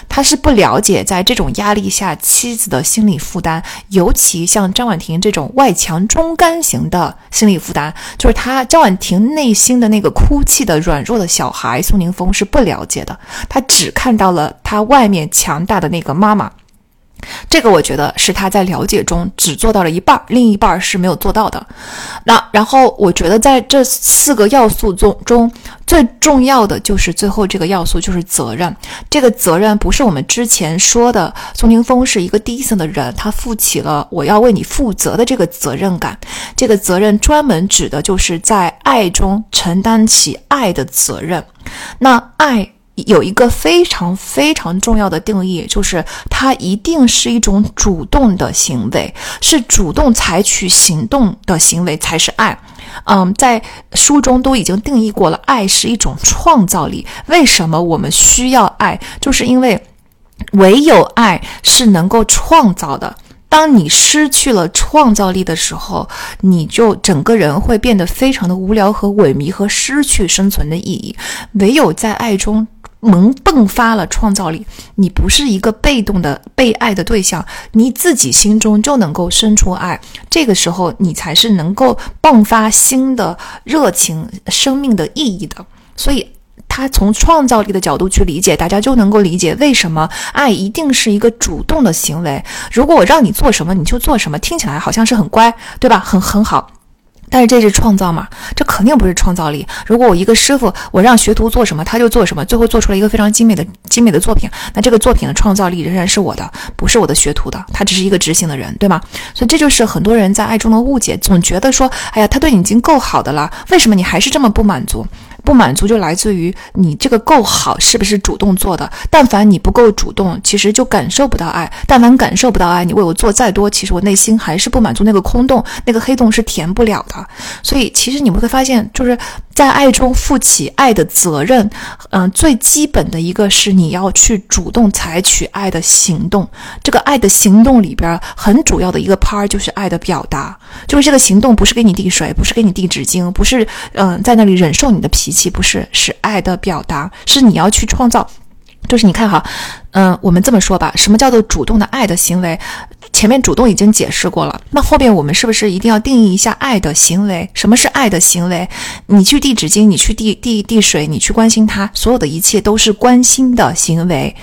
他是不了解在这种压力下妻子的心理负担，尤其像张婉婷这种外强中干型的心理负担，就是他张婉婷内心的那个哭泣的软弱的小孩，宋宁峰是不了解的。他只看。到了他外面强大的那个妈妈，这个我觉得是他在了解中只做到了一半，另一半是没有做到的。那然后我觉得在这四个要素中中最重要的就是最后这个要素就是责任。这个责任不是我们之前说的宋宁峰是一个低层的人，他负起了我要为你负责的这个责任感。这个责任专门指的就是在爱中承担起爱的责任。那爱。有一个非常非常重要的定义，就是它一定是一种主动的行为，是主动采取行动的行为才是爱。嗯，在书中都已经定义过了，爱是一种创造力。为什么我们需要爱？就是因为唯有爱是能够创造的。当你失去了创造力的时候，你就整个人会变得非常的无聊和萎靡，和失去生存的意义。唯有在爱中。萌迸发了创造力，你不是一个被动的被爱的对象，你自己心中就能够生出爱，这个时候你才是能够迸发新的热情、生命的意义的。所以，他从创造力的角度去理解，大家就能够理解为什么爱一定是一个主动的行为。如果我让你做什么，你就做什么，听起来好像是很乖，对吧？很很好。但是这是创造嘛？这肯定不是创造力。如果我一个师傅，我让学徒做什么，他就做什么，最后做出了一个非常精美的精美的作品，那这个作品的创造力仍然是我的，不是我的学徒的。他只是一个执行的人，对吗？所以这就是很多人在爱中的误解，总觉得说，哎呀，他对你已经够好的了，为什么你还是这么不满足？不满足就来自于你这个够好是不是主动做的？但凡你不够主动，其实就感受不到爱。但凡感受不到爱，你为我做再多，其实我内心还是不满足，那个空洞，那个黑洞是填不了的。所以，其实你们会发现，就是在爱中负起爱的责任，嗯，最基本的一个是你要去主动采取爱的行动。这个爱的行动里边，很主要的一个 part 就是爱的表达，就是这个行动不是给你递水，不是给你递纸巾，不是嗯在那里忍受你的脾气，岂不是，是爱的表达，是你要去创造。就是你看哈，嗯，我们这么说吧，什么叫做主动的爱的行为？前面主动已经解释过了，那后边我们是不是一定要定义一下爱的行为？什么是爱的行为？你去递纸巾，你去递递递水，你去关心他，所有的一切都是关心的行为，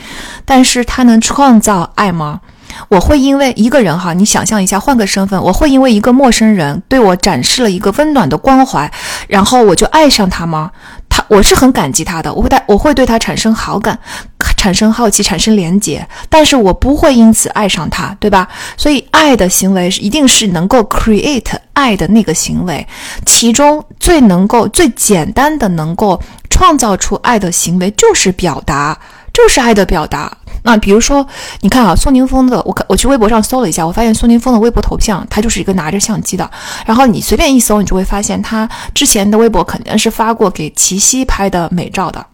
但是他能创造爱吗？我会因为一个人哈，你想象一下，换个身份，我会因为一个陌生人对我展示了一个温暖的关怀，然后我就爱上他吗？他我是很感激他的，我会带我会对他产生好感，产生好奇，产生连结，但是我不会因此爱上他，对吧？所以爱的行为是一定是能够 create 爱的那个行为，其中最能够最简单的能够创造出爱的行为就是表达，就是爱的表达。那比如说，你看啊，宋宁峰的，我看我去微博上搜了一下，我发现宋宁峰的微博头像，他就是一个拿着相机的。然后你随便一搜，你就会发现他之前的微博肯定是发过给齐溪拍的美照的。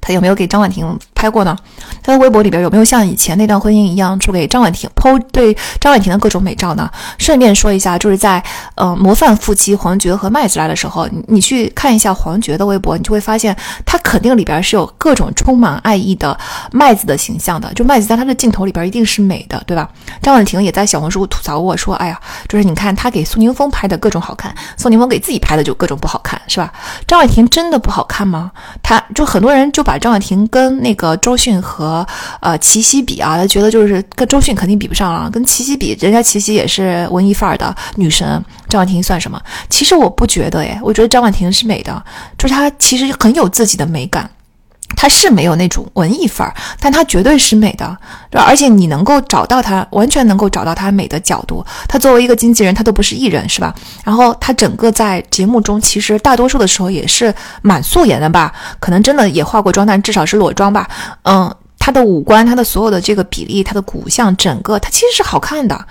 他有没有给张婉婷拍过呢？他的微博里边有没有像以前那段婚姻一样，出给张婉婷剖对张婉婷的各种美照呢？顺便说一下，就是在呃模范夫妻黄觉和麦子来的时候，你去看一下黄觉的微博，你就会发现他肯定里边是有各种充满爱意的麦子的形象的。就麦子在他的镜头里边一定是美的，对吧？张婉婷也在小红书吐槽过，说哎呀，就是你看他给宋宁峰拍的各种好看，宋宁峰给自己拍的就各种不好看，是吧？张婉婷真的不好看吗？他就很多人就把。把张婉婷跟那个周迅和呃齐溪比啊，他觉得就是跟周迅肯定比不上了。跟齐溪比，人家齐溪也是文艺范儿的女神，张婉婷算什么？其实我不觉得耶，我觉得张婉婷是美的，就是她其实很有自己的美感。她是没有那种文艺范儿，但她绝对是美的，对？而且你能够找到她，完全能够找到她美的角度。她作为一个经纪人，她都不是艺人，是吧？然后她整个在节目中，其实大多数的时候也是蛮素颜的吧？可能真的也化过妆，但至少是裸妆吧？嗯，她的五官，她的所有的这个比例，她的骨相，整个她其实是好看的。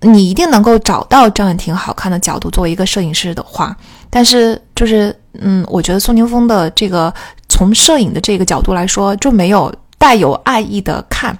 你一定能够找到张婉婷好看的角度，作为一个摄影师的话。但是就是，嗯，我觉得宋宁峰的这个。从摄影的这个角度来说，就没有带有爱意的看。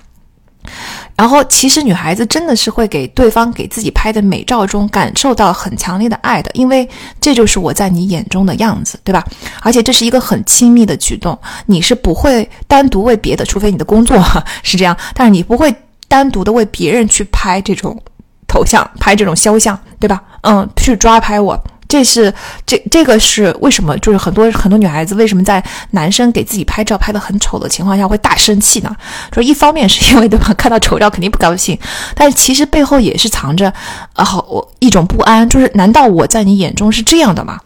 然后，其实女孩子真的是会给对方给自己拍的美照中感受到很强烈的爱的，因为这就是我在你眼中的样子，对吧？而且这是一个很亲密的举动，你是不会单独为别的，除非你的工作是这样，但是你不会单独的为别人去拍这种头像、拍这种肖像，对吧？嗯，去抓拍我。这是这这个是为什么？就是很多很多女孩子为什么在男生给自己拍照拍的很丑的情况下会大生气呢？说一方面是因为对吧，看到丑照肯定不高兴，但是其实背后也是藏着啊好我一种不安，就是难道我在你眼中是这样的吗？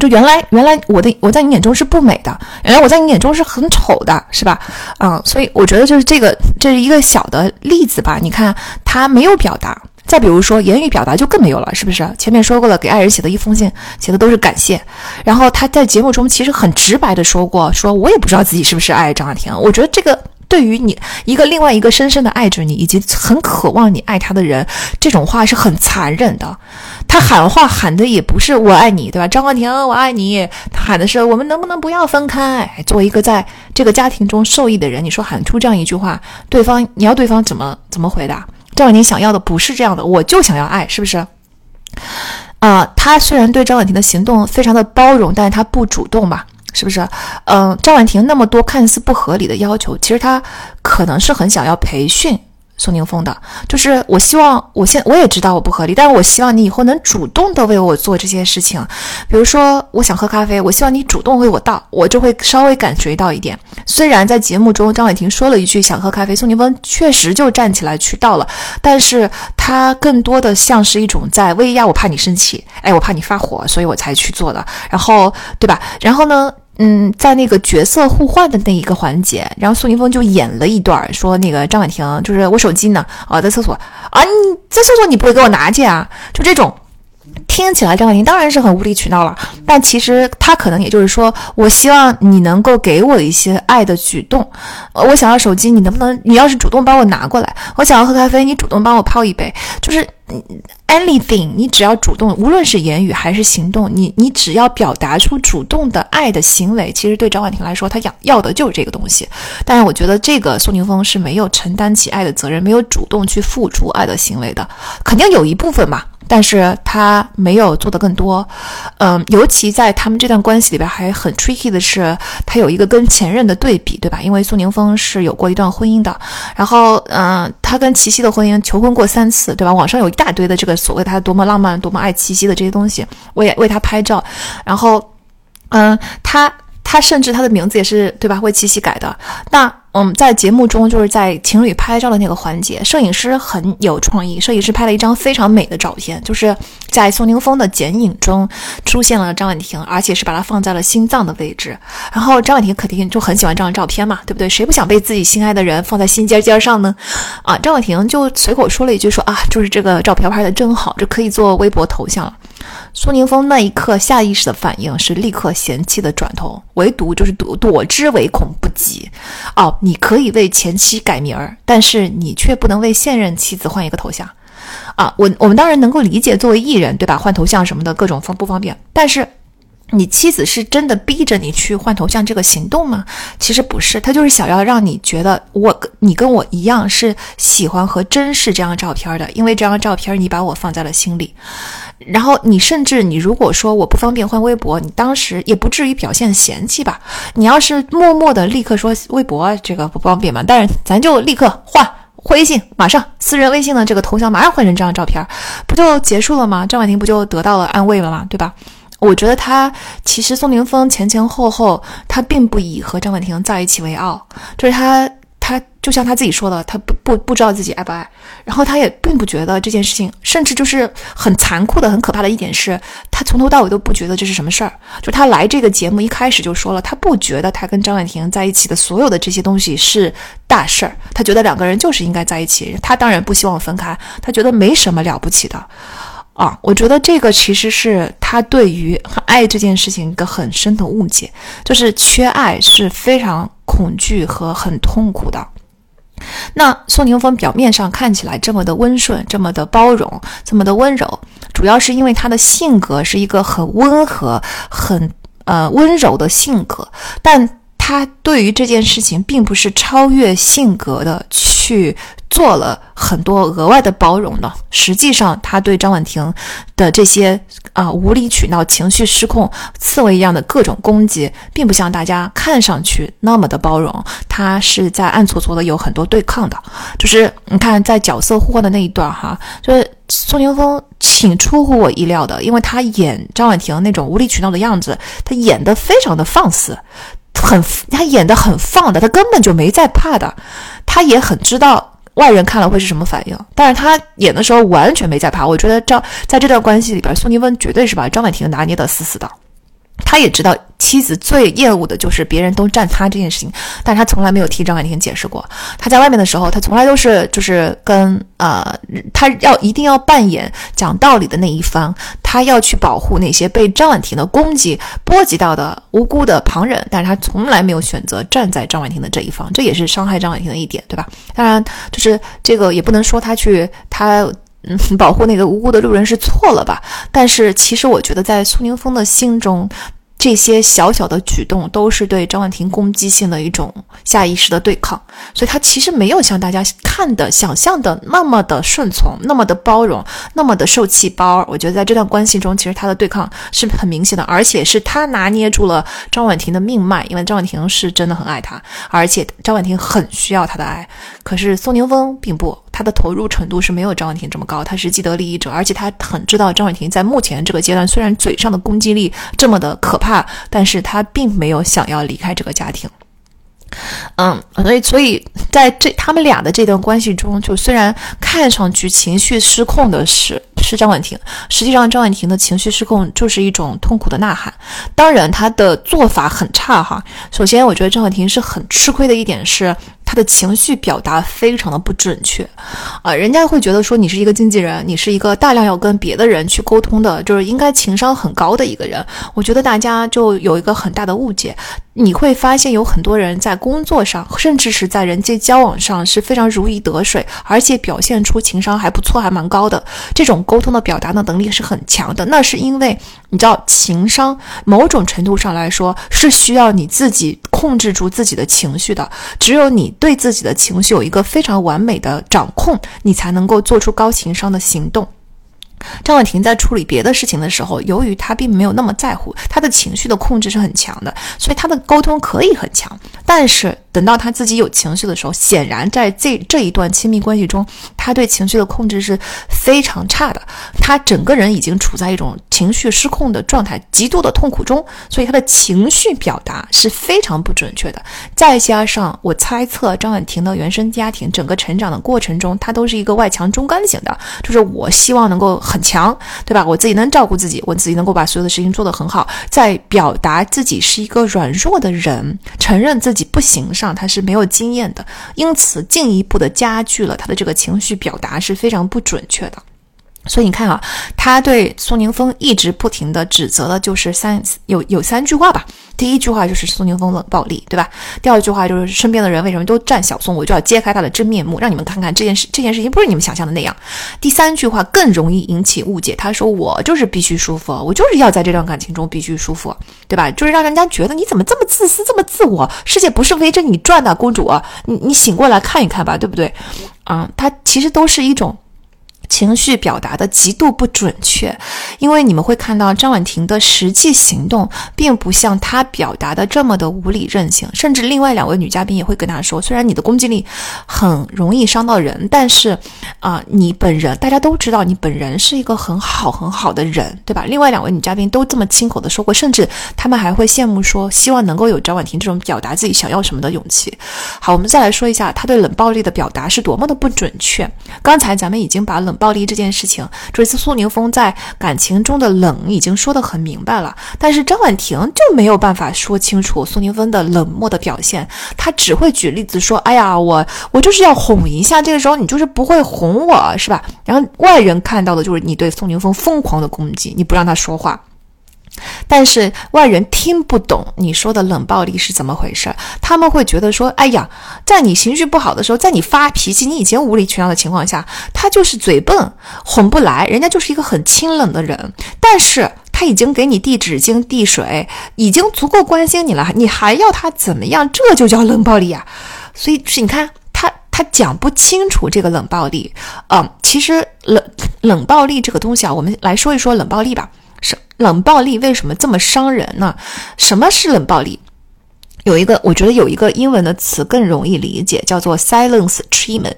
就原来原来我的我在你眼中是不美的，原来我在你眼中是很丑的，是吧？嗯，所以我觉得就是这个这是一个小的例子吧。你看他没有表达。再比如说，言语表达就更没有了，是不是？前面说过了，给爱人写的一封信，写的都是感谢。然后他在节目中其实很直白的说过，说我也不知道自己是不是爱张雅婷。我觉得这个对于你一个另外一个深深的爱着你，以及很渴望你爱他的人，这种话是很残忍的。他喊话喊的也不是我爱你，对吧？张婉婷，我爱你。他喊的是我们能不能不要分开？作为一个在这个家庭中受益的人，你说喊出这样一句话，对方你要对方怎么怎么回答？张婉婷想要的不是这样的，我就想要爱，是不是？啊，他虽然对张婉婷的行动非常的包容，但是他不主动吧？是不是？嗯，张婉婷那么多看似不合理的要求，其实他可能是很想要培训。宋宁峰的，就是我希望，我现我也知道我不合理，但是我希望你以后能主动的为我做这些事情，比如说我想喝咖啡，我希望你主动为我倒，我就会稍微感觉到一点。虽然在节目中张婉婷说了一句想喝咖啡，宋宁峰确实就站起来去倒了，但是他更多的像是一种在威压，我怕你生气，哎，我怕你发火，所以我才去做的，然后对吧？然后呢？嗯，在那个角色互换的那一个环节，然后宋宁峰就演了一段，说那个张婉婷就是我手机呢，啊，在厕所啊，你在厕所你不会给我拿去啊？就这种，听起来张婉婷当然是很无理取闹了，但其实她可能也就是说，我希望你能够给我一些爱的举动。我想要手机，你能不能？你要是主动帮我拿过来。我想要喝咖啡，你主动帮我泡一杯。就是 anything，你只要主动，无论是言语还是行动，你你只要表达出主动的爱的行为，其实对张婉婷来说，她要要的就是这个东西。但是我觉得这个宋宁峰是没有承担起爱的责任，没有主动去付出爱的行为的，肯定有一部分吧。但是他没有做的更多，嗯，尤其在他们这段关系里边还很 tricky 的是，他有一个跟前任的对比，对吧？因为苏宁峰是有过一段婚姻的，然后，嗯，他跟齐溪的婚姻求婚过三次，对吧？网上有一大堆的这个所谓他多么浪漫、多么爱齐溪的这些东西，为为他拍照，然后，嗯，他他甚至他的名字也是对吧？为齐溪改的，那。嗯，在节目中，就是在情侣拍照的那个环节，摄影师很有创意。摄影师拍了一张非常美的照片，就是在宋宁峰的剪影中出现了张婉婷，而且是把它放在了心脏的位置。然后张婉婷肯定就很喜欢这张照片嘛，对不对？谁不想被自己心爱的人放在心尖尖上呢？啊，张婉婷就随口说了一句说啊，就是这个照片拍的真好，这可以做微博头像了。苏宁峰那一刻下意识的反应是立刻嫌弃的转头，唯独就是躲躲之唯恐不及。哦，你可以为前妻改名儿，但是你却不能为现任妻子换一个头像。啊，我我们当然能够理解，作为艺人，对吧？换头像什么的各种方不方便，但是。你妻子是真的逼着你去换头像这个行动吗？其实不是，他就是想要让你觉得我跟你跟我一样是喜欢和珍视这张照片的，因为这张照片你把我放在了心里。然后你甚至你如果说我不方便换微博，你当时也不至于表现嫌弃吧？你要是默默的立刻说微博这个不方便嘛，但是咱就立刻换微信，马上私人微信的这个头像马上换成这张照片，不就结束了吗？张婉婷不就得到了安慰了吗？对吧？我觉得他其实宋宁峰前前后后，他并不以和张婉婷在一起为傲，就是他他就像他自己说的，他不不不知道自己爱不爱，然后他也并不觉得这件事情，甚至就是很残酷的、很可怕的一点是，他从头到尾都不觉得这是什么事儿。就他来这个节目一开始就说了，他不觉得他跟张婉婷在一起的所有的这些东西是大事儿，他觉得两个人就是应该在一起，他当然不希望分开，他觉得没什么了不起的。啊，我觉得这个其实是他对于爱这件事情一个很深的误解，就是缺爱是非常恐惧和很痛苦的。那宋宁峰表面上看起来这么的温顺，这么的包容，这么的温柔，主要是因为他的性格是一个很温和、很呃温柔的性格，但他对于这件事情并不是超越性格的去。做了很多额外的包容的，实际上他对张婉婷的这些啊无理取闹、情绪失控、刺猬一样的各种攻击，并不像大家看上去那么的包容，他是在暗搓搓的有很多对抗的。就是你看在角色互换的那一段哈，就是宋宁峰挺出乎我意料的，因为他演张婉婷那种无理取闹的样子，他演得非常的放肆，很他演得很放的，他根本就没在怕的，他也很知道。外人看了会是什么反应？但是他演的时候完全没在怕。我觉得张在这段关系里边，宋宁峰绝对是把张婉婷拿捏的死死的。他也知道妻子最厌恶的就是别人都站他这件事情，但是他从来没有替张婉婷解释过。他在外面的时候，他从来都是就是跟呃，他要一定要扮演讲道理的那一方，他要去保护那些被张婉婷的攻击波及到的无辜的旁人，但是他从来没有选择站在张婉婷的这一方，这也是伤害张婉婷的一点，对吧？当然，就是这个也不能说他去他。嗯，保护那个无辜的路人是错了吧？但是其实我觉得，在苏宁峰的心中。这些小小的举动都是对张婉婷攻击性的一种下意识的对抗，所以他其实没有像大家看的、想象的那么的顺从、那么的包容、那么的受气包。我觉得在这段关系中，其实他的对抗是很明显的，而且是他拿捏住了张婉婷的命脉，因为张婉婷是真的很爱他，而且张婉婷很需要他的爱。可是宋宁峰并不，他的投入程度是没有张婉婷这么高，他是既得利益者，而且他很知道张婉婷在目前这个阶段，虽然嘴上的攻击力这么的可怕。但是他并没有想要离开这个家庭，嗯，所以，所以在这他们俩的这段关系中，就虽然看上去情绪失控的是。是张婉婷。实际上，张婉婷的情绪失控就是一种痛苦的呐喊。当然，她的做法很差哈。首先，我觉得张婉婷是很吃亏的一点是。她的情绪表达非常的不准确，啊，人家会觉得说你是一个经纪人，你是一个大量要跟别的人去沟通的，就是应该情商很高的一个人。我觉得大家就有一个很大的误解，你会发现有很多人在工作上，甚至是在人际交往上是非常如鱼得水，而且表现出情商还不错，还蛮高的。这种沟通的表达的能力是很强的，那是因为你知道，情商某种程度上来说是需要你自己控制住自己的情绪的，只有你。对自己的情绪有一个非常完美的掌控，你才能够做出高情商的行动。张婉婷在处理别的事情的时候，由于她并没有那么在乎，她的情绪的控制是很强的，所以她的沟通可以很强。但是等到她自己有情绪的时候，显然在这这一段亲密关系中，他对情绪的控制是非常差的。他整个人已经处在一种情绪失控的状态，极度的痛苦中，所以他的情绪表达是非常不准确的。再加上我猜测张婉婷的原生家庭，整个成长的过程中，她都是一个外强中干型的，就是我希望能够。很强，对吧？我自己能照顾自己，我自己能够把所有的事情做得很好，在表达自己是一个软弱的人，承认自己不行上，他是没有经验的，因此进一步的加剧了他的这个情绪表达是非常不准确的。所以你看啊，他对宋宁峰一直不停的指责的就是三有有三句话吧。第一句话就是宋宁峰冷暴力，对吧？第二句话就是身边的人为什么都站小宋，我就要揭开他的真面目，让你们看看这件事这件事情不是你们想象的那样。第三句话更容易引起误解，他说我就是必须舒服，我就是要在这段感情中必须舒服，对吧？就是让人家觉得你怎么这么自私，这么自我，世界不是围着你转的，公主，你你醒过来看一看吧，对不对？啊，他其实都是一种。情绪表达的极度不准确，因为你们会看到张婉婷的实际行动，并不像她表达的这么的无理任性。甚至另外两位女嘉宾也会跟她说：“虽然你的攻击力很容易伤到人，但是啊，你本人大家都知道，你本人是一个很好很好的人，对吧？”另外两位女嘉宾都这么亲口的说过，甚至他们还会羡慕说，希望能够有张婉婷这种表达自己想要什么的勇气。好，我们再来说一下她对冷暴力的表达是多么的不准确。刚才咱们已经把冷。暴力这件事情，这次苏宁峰在感情中的冷已经说得很明白了，但是张婉婷就没有办法说清楚苏宁峰的冷漠的表现，他只会举例子说：“哎呀，我我就是要哄一下，这个时候你就是不会哄我，是吧？”然后外人看到的就是你对宋宁峰疯狂的攻击，你不让他说话。但是外人听不懂你说的冷暴力是怎么回事儿，他们会觉得说：“哎呀，在你情绪不好的时候，在你发脾气、你已经无理取闹的情况下，他就是嘴笨，哄不来，人家就是一个很清冷的人。但是他已经给你递纸巾、递水，已经足够关心你了，你还要他怎么样？这就叫冷暴力啊！所以是你看他，他讲不清楚这个冷暴力。嗯，其实冷冷暴力这个东西啊，我们来说一说冷暴力吧。”冷暴力为什么这么伤人呢？什么是冷暴力？有一个，我觉得有一个英文的词更容易理解，叫做 silence treatment。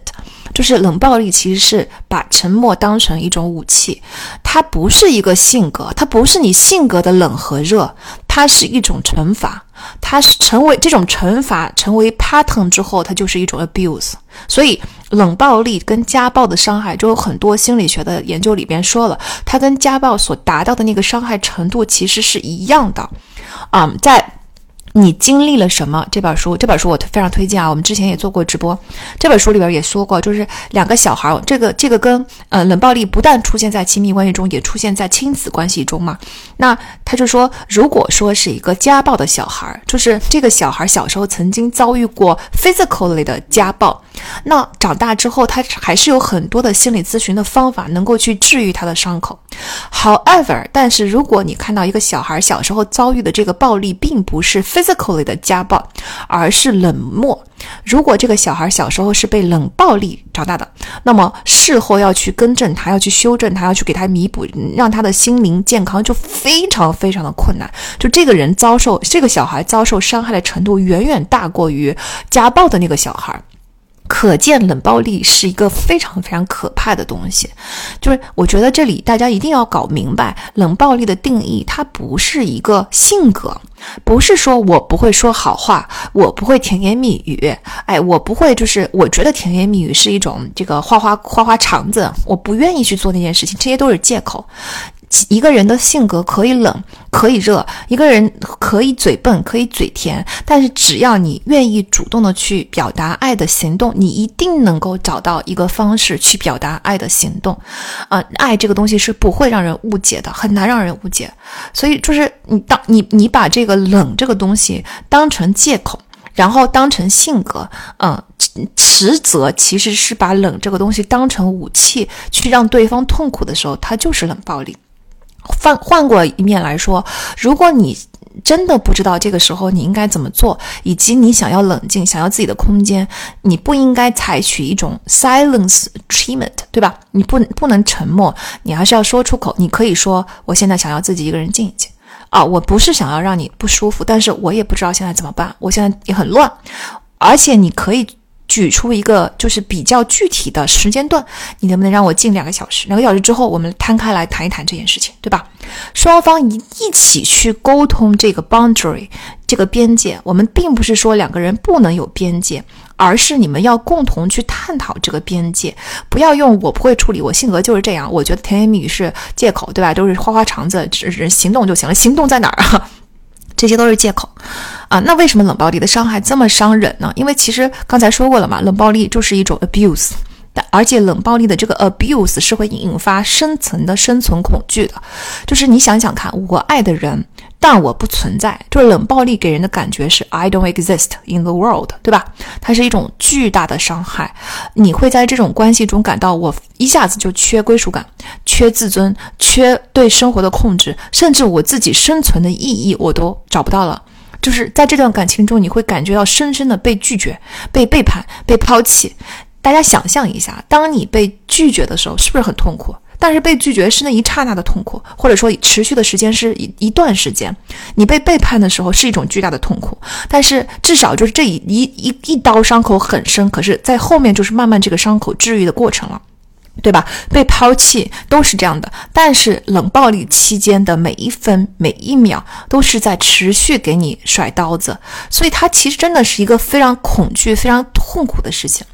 就是冷暴力其实是把沉默当成一种武器，它不是一个性格，它不是你性格的冷和热，它是一种惩罚，它是成为这种惩罚成为 pattern 之后，它就是一种 abuse。所以冷暴力跟家暴的伤害，就有很多心理学的研究里边说了，它跟家暴所达到的那个伤害程度其实是一样的，啊，在。你经历了什么？这本书，这本书我非常推荐啊！我们之前也做过直播，这本书里边也说过，就是两个小孩，这个这个跟呃冷暴力不但出现在亲密关系中，也出现在亲子关系中嘛。那他就说，如果说是一个家暴的小孩，就是这个小孩小时候曾经遭遇过 physically 的家暴，那长大之后他还是有很多的心理咨询的方法能够去治愈他的伤口。However，但是如果你看到一个小孩小时候遭遇的这个暴力，并不是 phys physically 的家暴，而是冷漠。如果这个小孩小时候是被冷暴力长大的，那么事后要去更正他，要去修正他，要去给他弥补，让他的心灵健康就非常非常的困难。就这个人遭受这个小孩遭受伤害的程度，远远大过于家暴的那个小孩。可见冷暴力是一个非常非常可怕的东西。就是我觉得这里大家一定要搞明白，冷暴力的定义，它不是一个性格，不是说我不会说好话，我不会甜言蜜语，哎，我不会就是我觉得甜言蜜语是一种这个花花花花肠子，我不愿意去做那件事情，这些都是借口。一个人的性格可以冷，可以热；一个人可以嘴笨，可以嘴甜。但是只要你愿意主动的去表达爱的行动，你一定能够找到一个方式去表达爱的行动。啊，爱这个东西是不会让人误解的，很难让人误解。所以就是你当你你把这个冷这个东西当成借口，然后当成性格，嗯，实则其实是把冷这个东西当成武器，去让对方痛苦的时候，它就是冷暴力。换换过一面来说，如果你真的不知道这个时候你应该怎么做，以及你想要冷静、想要自己的空间，你不应该采取一种 silence treatment，对吧？你不不能沉默，你还是要说出口。你可以说：“我现在想要自己一个人静一静。”啊，我不是想要让你不舒服，但是我也不知道现在怎么办，我现在也很乱，而且你可以。举出一个就是比较具体的时间段，你能不能让我静两个小时？两个小时之后，我们摊开来谈一谈这件事情，对吧？双方一一起去沟通这个 boundary 这个边界。我们并不是说两个人不能有边界，而是你们要共同去探讨这个边界。不要用我不会处理，我性格就是这样。我觉得甜言蜜语是借口，对吧？都是花花肠子，只是行动就行了。行动在哪儿啊？(laughs) 这些都是借口，啊，那为什么冷暴力的伤害这么伤人呢？因为其实刚才说过了嘛，冷暴力就是一种 abuse，但而且冷暴力的这个 abuse 是会引发深层的生存恐惧的，就是你想想看，我爱的人。但我不存在，就是冷暴力给人的感觉是 I don't exist in the world，对吧？它是一种巨大的伤害，你会在这种关系中感到我一下子就缺归属感、缺自尊、缺对生活的控制，甚至我自己生存的意义我都找不到了。就是在这段感情中，你会感觉到深深的被拒绝、被背叛、被抛弃。大家想象一下，当你被拒绝的时候，是不是很痛苦？但是被拒绝是那一刹那的痛苦，或者说持续的时间是一一段时间。你被背叛的时候是一种巨大的痛苦，但是至少就是这一一一一刀伤口很深，可是在后面就是慢慢这个伤口治愈的过程了，对吧？被抛弃都是这样的，但是冷暴力期间的每一分每一秒都是在持续给你甩刀子，所以它其实真的是一个非常恐惧、非常痛苦的事情。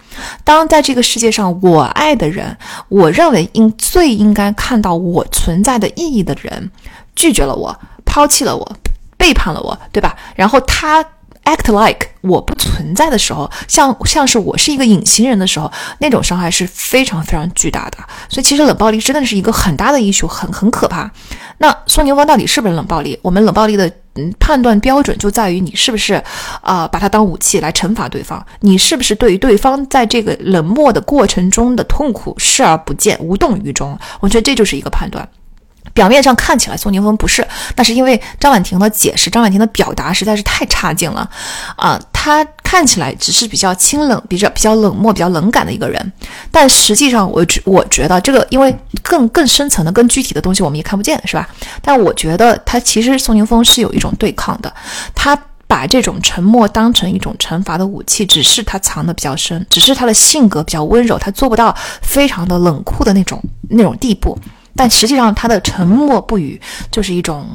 当在这个世界上，我爱的人，我认为应最应该看到我存在的意义的人，拒绝了我，抛弃了我，背叛了我，对吧？然后他 act like 我不存在的时候，像像是我是一个隐形人的时候，那种伤害是非常非常巨大的。所以其实冷暴力真的是一个很大的艺术，很很可怕。那宋宁峰到底是不是冷暴力？我们冷暴力的。嗯，判断标准就在于你是不是，啊，把它当武器来惩罚对方，你是不是对于对方在这个冷漠的过程中的痛苦视而不见、无动于衷？我觉得这就是一个判断。表面上看起来宋宁峰不是，那是因为张婉婷的解释，张婉婷的表达实在是太差劲了，啊，他看起来只是比较清冷、比较比较冷漠、比较冷感的一个人，但实际上我觉我觉得这个，因为更更深层的、更具体的东西我们也看不见，是吧？但我觉得他其实宋宁峰是有一种对抗的，他把这种沉默当成一种惩罚的武器，只是他藏的比较深，只是他的性格比较温柔，他做不到非常的冷酷的那种那种地步。但实际上，他的沉默不语就是一种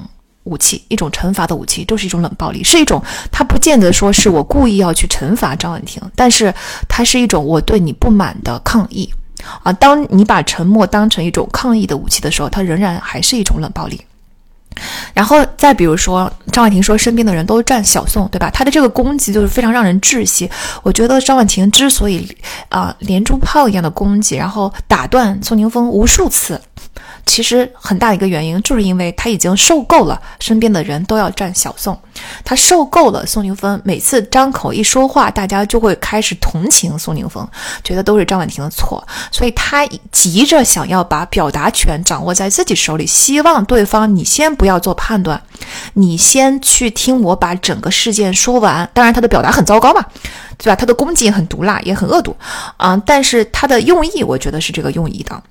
武器，一种惩罚的武器，就是一种冷暴力，是一种他不见得说是我故意要去惩罚张婉婷，但是它是一种我对你不满的抗议啊。当你把沉默当成一种抗议的武器的时候，它仍然还是一种冷暴力。然后再比如说，张婉婷说身边的人都站小宋，对吧？他的这个攻击就是非常让人窒息。我觉得张婉婷之所以啊连珠炮一样的攻击，然后打断宋宁峰无数次。其实很大一个原因，就是因为他已经受够了身边的人都要站小宋，他受够了宋宁峰每次张口一说话，大家就会开始同情宋宁峰，觉得都是张婉婷的错，所以他急着想要把表达权掌握在自己手里，希望对方你先不要做判断，你先去听我把整个事件说完。当然，他的表达很糟糕嘛，对吧？他的攻击也很毒辣，也很恶毒，啊，但是他的用意，我觉得是这个用意的。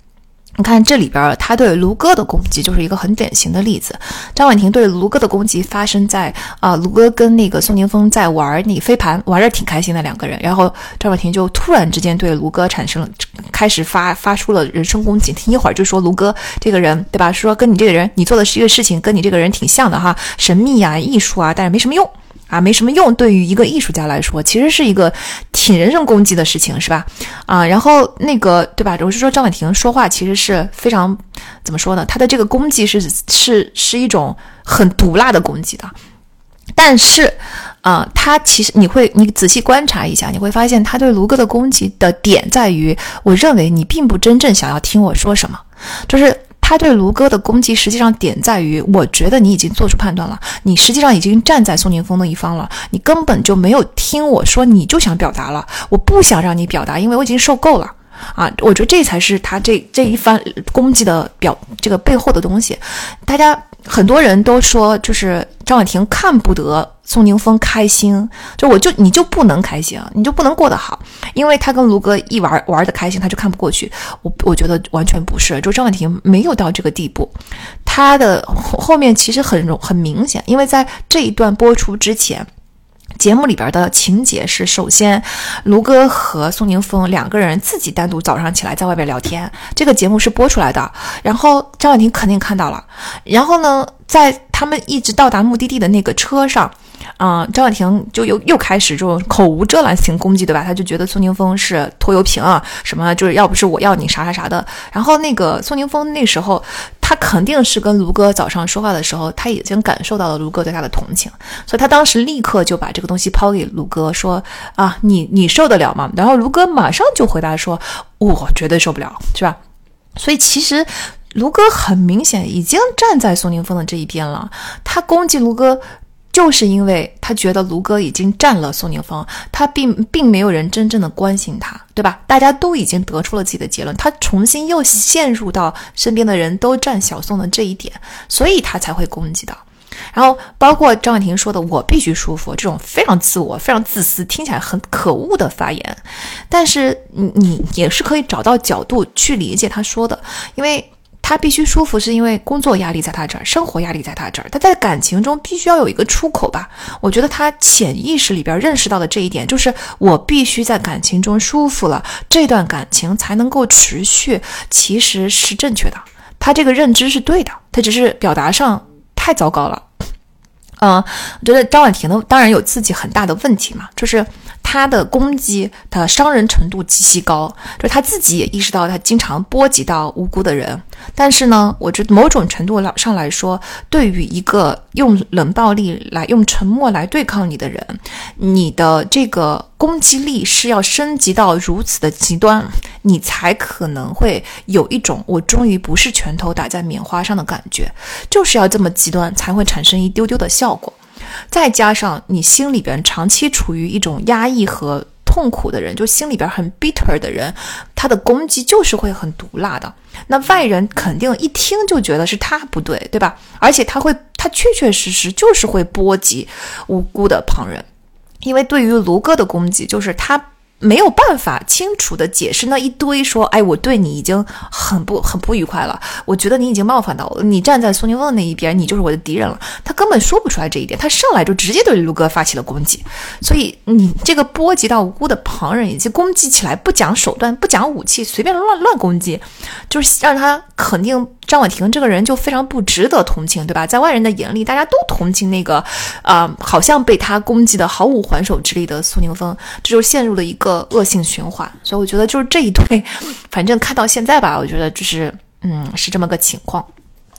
你看这里边，他对卢哥的攻击就是一个很典型的例子。张婉婷对卢哥的攻击发生在啊，卢哥跟那个宋宁峰在玩那飞盘，玩的挺开心的两个人，然后张婉婷就突然之间对卢哥产生了，开始发发出了人身攻击。听一会儿就说卢哥这个人，对吧？说跟你这个人，你做的是一个事情，跟你这个人挺像的哈，神秘啊，艺术啊，但是没什么用。啊，没什么用。对于一个艺术家来说，其实是一个挺人身攻击的事情，是吧？啊，然后那个，对吧？我是说张婉婷说话其实是非常怎么说呢？她的这个攻击是是是一种很毒辣的攻击的。但是，啊，他其实你会你仔细观察一下，你会发现他对卢哥的攻击的点在于，我认为你并不真正想要听我说什么，就是。他对卢哥的攻击，实际上点在于，我觉得你已经做出判断了，你实际上已经站在宋宁峰的一方了，你根本就没有听我说，你就想表达了，我不想让你表达，因为我已经受够了啊！我觉得这才是他这这一番攻击的表，这个背后的东西，大家。很多人都说，就是张婉婷看不得宋宁峰开心，就我就你就不能开心，你就不能过得好，因为他跟卢哥一玩玩的开心，他就看不过去。我我觉得完全不是，就张婉婷没有到这个地步，他的后面其实很容很明显，因为在这一段播出之前。节目里边的情节是：首先，卢哥和宋宁峰两个人自己单独早上起来在外边聊天，这个节目是播出来的。然后张婉婷肯定看到了。然后呢，在他们一直到达目的地的那个车上。啊，张婉婷就又又开始这种口无遮拦型攻击，对吧？他就觉得宋宁峰是拖油瓶啊，什么就是要不是我要你啥啥啥的。然后那个宋宁峰那时候，他肯定是跟卢哥早上说话的时候，他已经感受到了卢哥对他的同情，所以他当时立刻就把这个东西抛给卢哥，说啊，你你受得了吗？然后卢哥马上就回答说，我绝对受不了，是吧？所以其实卢哥很明显已经站在宋宁峰的这一边了，他攻击卢哥。就是因为他觉得卢哥已经占了宋宁峰，他并并没有人真正的关心他，对吧？大家都已经得出了自己的结论，他重新又陷入到身边的人都占小宋的这一点，所以他才会攻击的。然后包括张婉婷说的“我必须舒服”这种非常自我、非常自私、听起来很可恶的发言，但是你你也是可以找到角度去理解他说的，因为。他必须舒服，是因为工作压力在他这儿，生活压力在他这儿。他在感情中必须要有一个出口吧？我觉得他潜意识里边认识到的这一点，就是我必须在感情中舒服了，这段感情才能够持续，其实是正确的。他这个认知是对的，他只是表达上太糟糕了。嗯，我觉得张婉婷呢，当然有自己很大的问题嘛，就是。他的攻击的伤人程度极其高，就是他自己也意识到他经常波及到无辜的人。但是呢，我觉得某种程度上来说，对于一个用冷暴力来、用沉默来对抗你的人，你的这个攻击力是要升级到如此的极端，你才可能会有一种我终于不是拳头打在棉花上的感觉，就是要这么极端才会产生一丢丢的效果。再加上你心里边长期处于一种压抑和痛苦的人，就心里边很 bitter 的人，他的攻击就是会很毒辣的。那外人肯定一听就觉得是他不对，对吧？而且他会，他确确实实就是会波及无辜的旁人，因为对于卢哥的攻击，就是他。没有办法清楚的解释那一堆说，哎，我对你已经很不很不愉快了，我觉得你已经冒犯到我了，你站在苏宁问那一边，你就是我的敌人了。他根本说不出来这一点，他上来就直接对卢哥发起了攻击，所以你这个波及到无辜的旁人，以及攻击起来不讲手段、不讲武器，随便乱乱攻击，就是让他肯定。张婉婷这个人就非常不值得同情，对吧？在外人的眼里，大家都同情那个，啊，好像被他攻击的毫无还手之力的苏宁峰，这就陷入了一个恶性循环。所以我觉得就是这一对，反正看到现在吧，我觉得就是，嗯，是这么个情况。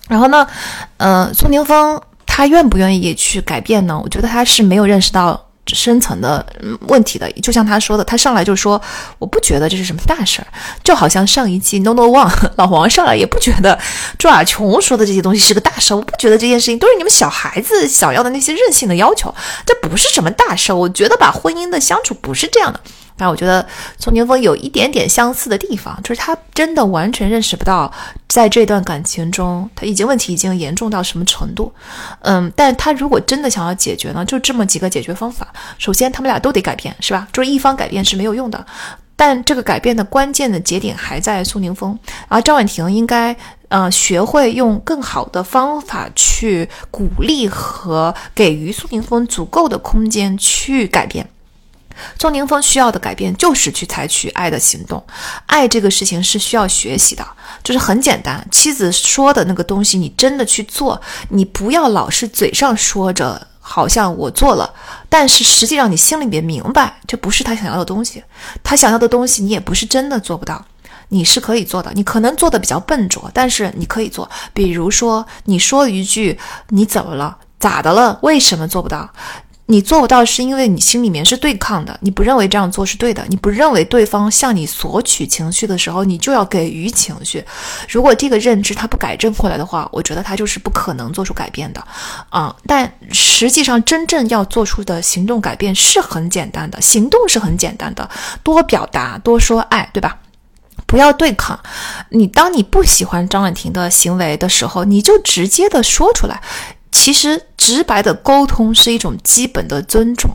然后呢，嗯，苏宁峰他愿不愿意去改变呢？我觉得他是没有认识到。深层的问题的，就像他说的，他上来就说，我不觉得这是什么大事儿，就好像上一季 No No One (laughs) 老黄上来也不觉得朱亚琼说的这些东西是个大事儿，我不觉得这件事情都是你们小孩子想要的那些任性的要求，这不是什么大事儿，我觉得吧，婚姻的相处不是这样的。但我觉得宋宁峰有一点点相似的地方，就是他真的完全认识不到，在这段感情中，他已经问题已经严重到什么程度。嗯，但他如果真的想要解决呢，就这么几个解决方法。首先，他们俩都得改变，是吧？就是一方改变是没有用的。但这个改变的关键的节点还在宋宁峰，而张婉婷应该呃学会用更好的方法去鼓励和给予宋宁峰足够的空间去改变。宋宁峰需要的改变就是去采取爱的行动，爱这个事情是需要学习的，就是很简单。妻子说的那个东西，你真的去做，你不要老是嘴上说着。好像我做了，但是实际上你心里面明白，这不是他想要的东西。他想要的东西，你也不是真的做不到，你是可以做的。你可能做的比较笨拙，但是你可以做。比如说，你说一句“你怎么了？咋的了？为什么做不到？”你做不到，是因为你心里面是对抗的，你不认为这样做是对的，你不认为对方向你索取情绪的时候，你就要给予情绪。如果这个认知他不改正过来的话，我觉得他就是不可能做出改变的，啊！但实际上真正要做出的行动改变是很简单的，行动是很简单的，多表达，多说爱，对吧？不要对抗。你当你不喜欢张婉婷的行为的时候，你就直接的说出来。其实直白的沟通是一种基本的尊重，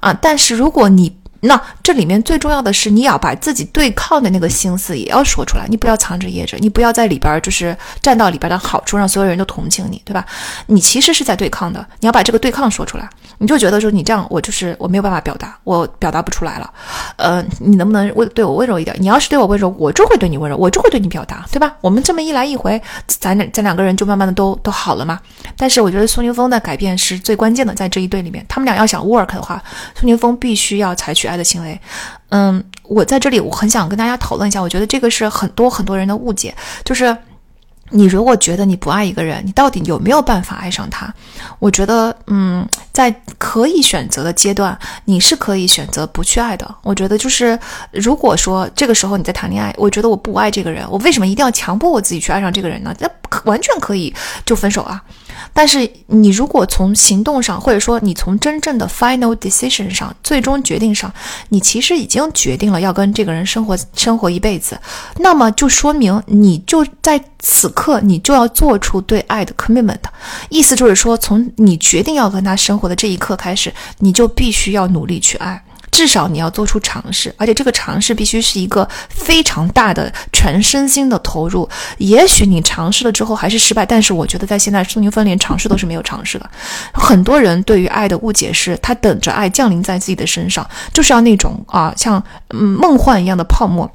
啊，但是如果你那这里面最重要的是你要把自己对抗的那个心思也要说出来，你不要藏着掖着，你不要在里边就是占到里边的好处，让所有人都同情你，对吧？你其实是在对抗的，你要把这个对抗说出来。你就觉得说你这样，我就是我没有办法表达，我表达不出来了。呃，你能不能温对我温柔一点？你要是对我温柔，我就会对你温柔，我就会对你表达，对吧？我们这么一来一回，咱俩咱两个人就慢慢的都都好了嘛。但是我觉得宋宁峰的改变是最关键的，在这一对里面，他们俩要想 work 的话，宋宁峰必须要采取爱的行为。嗯，我在这里我很想跟大家讨论一下，我觉得这个是很多很多人的误解，就是。你如果觉得你不爱一个人，你到底有没有办法爱上他？我觉得，嗯，在可以选择的阶段，你是可以选择不去爱的。我觉得，就是如果说这个时候你在谈恋爱，我觉得我不爱这个人，我为什么一定要强迫我自己去爱上这个人呢？那完全可以就分手啊。但是你如果从行动上，或者说你从真正的 final decision 上，最终决定上，你其实已经决定了要跟这个人生活生活一辈子，那么就说明你就在此刻你就要做出对爱的 commitment，意思就是说，从你决定要跟他生活的这一刻开始，你就必须要努力去爱。至少你要做出尝试，而且这个尝试必须是一个非常大的全身心的投入。也许你尝试了之后还是失败，但是我觉得在现在，宋宁芬连尝试都是没有尝试的。很多人对于爱的误解是，他等着爱降临在自己的身上，就是要那种啊，像嗯梦幻一样的泡沫。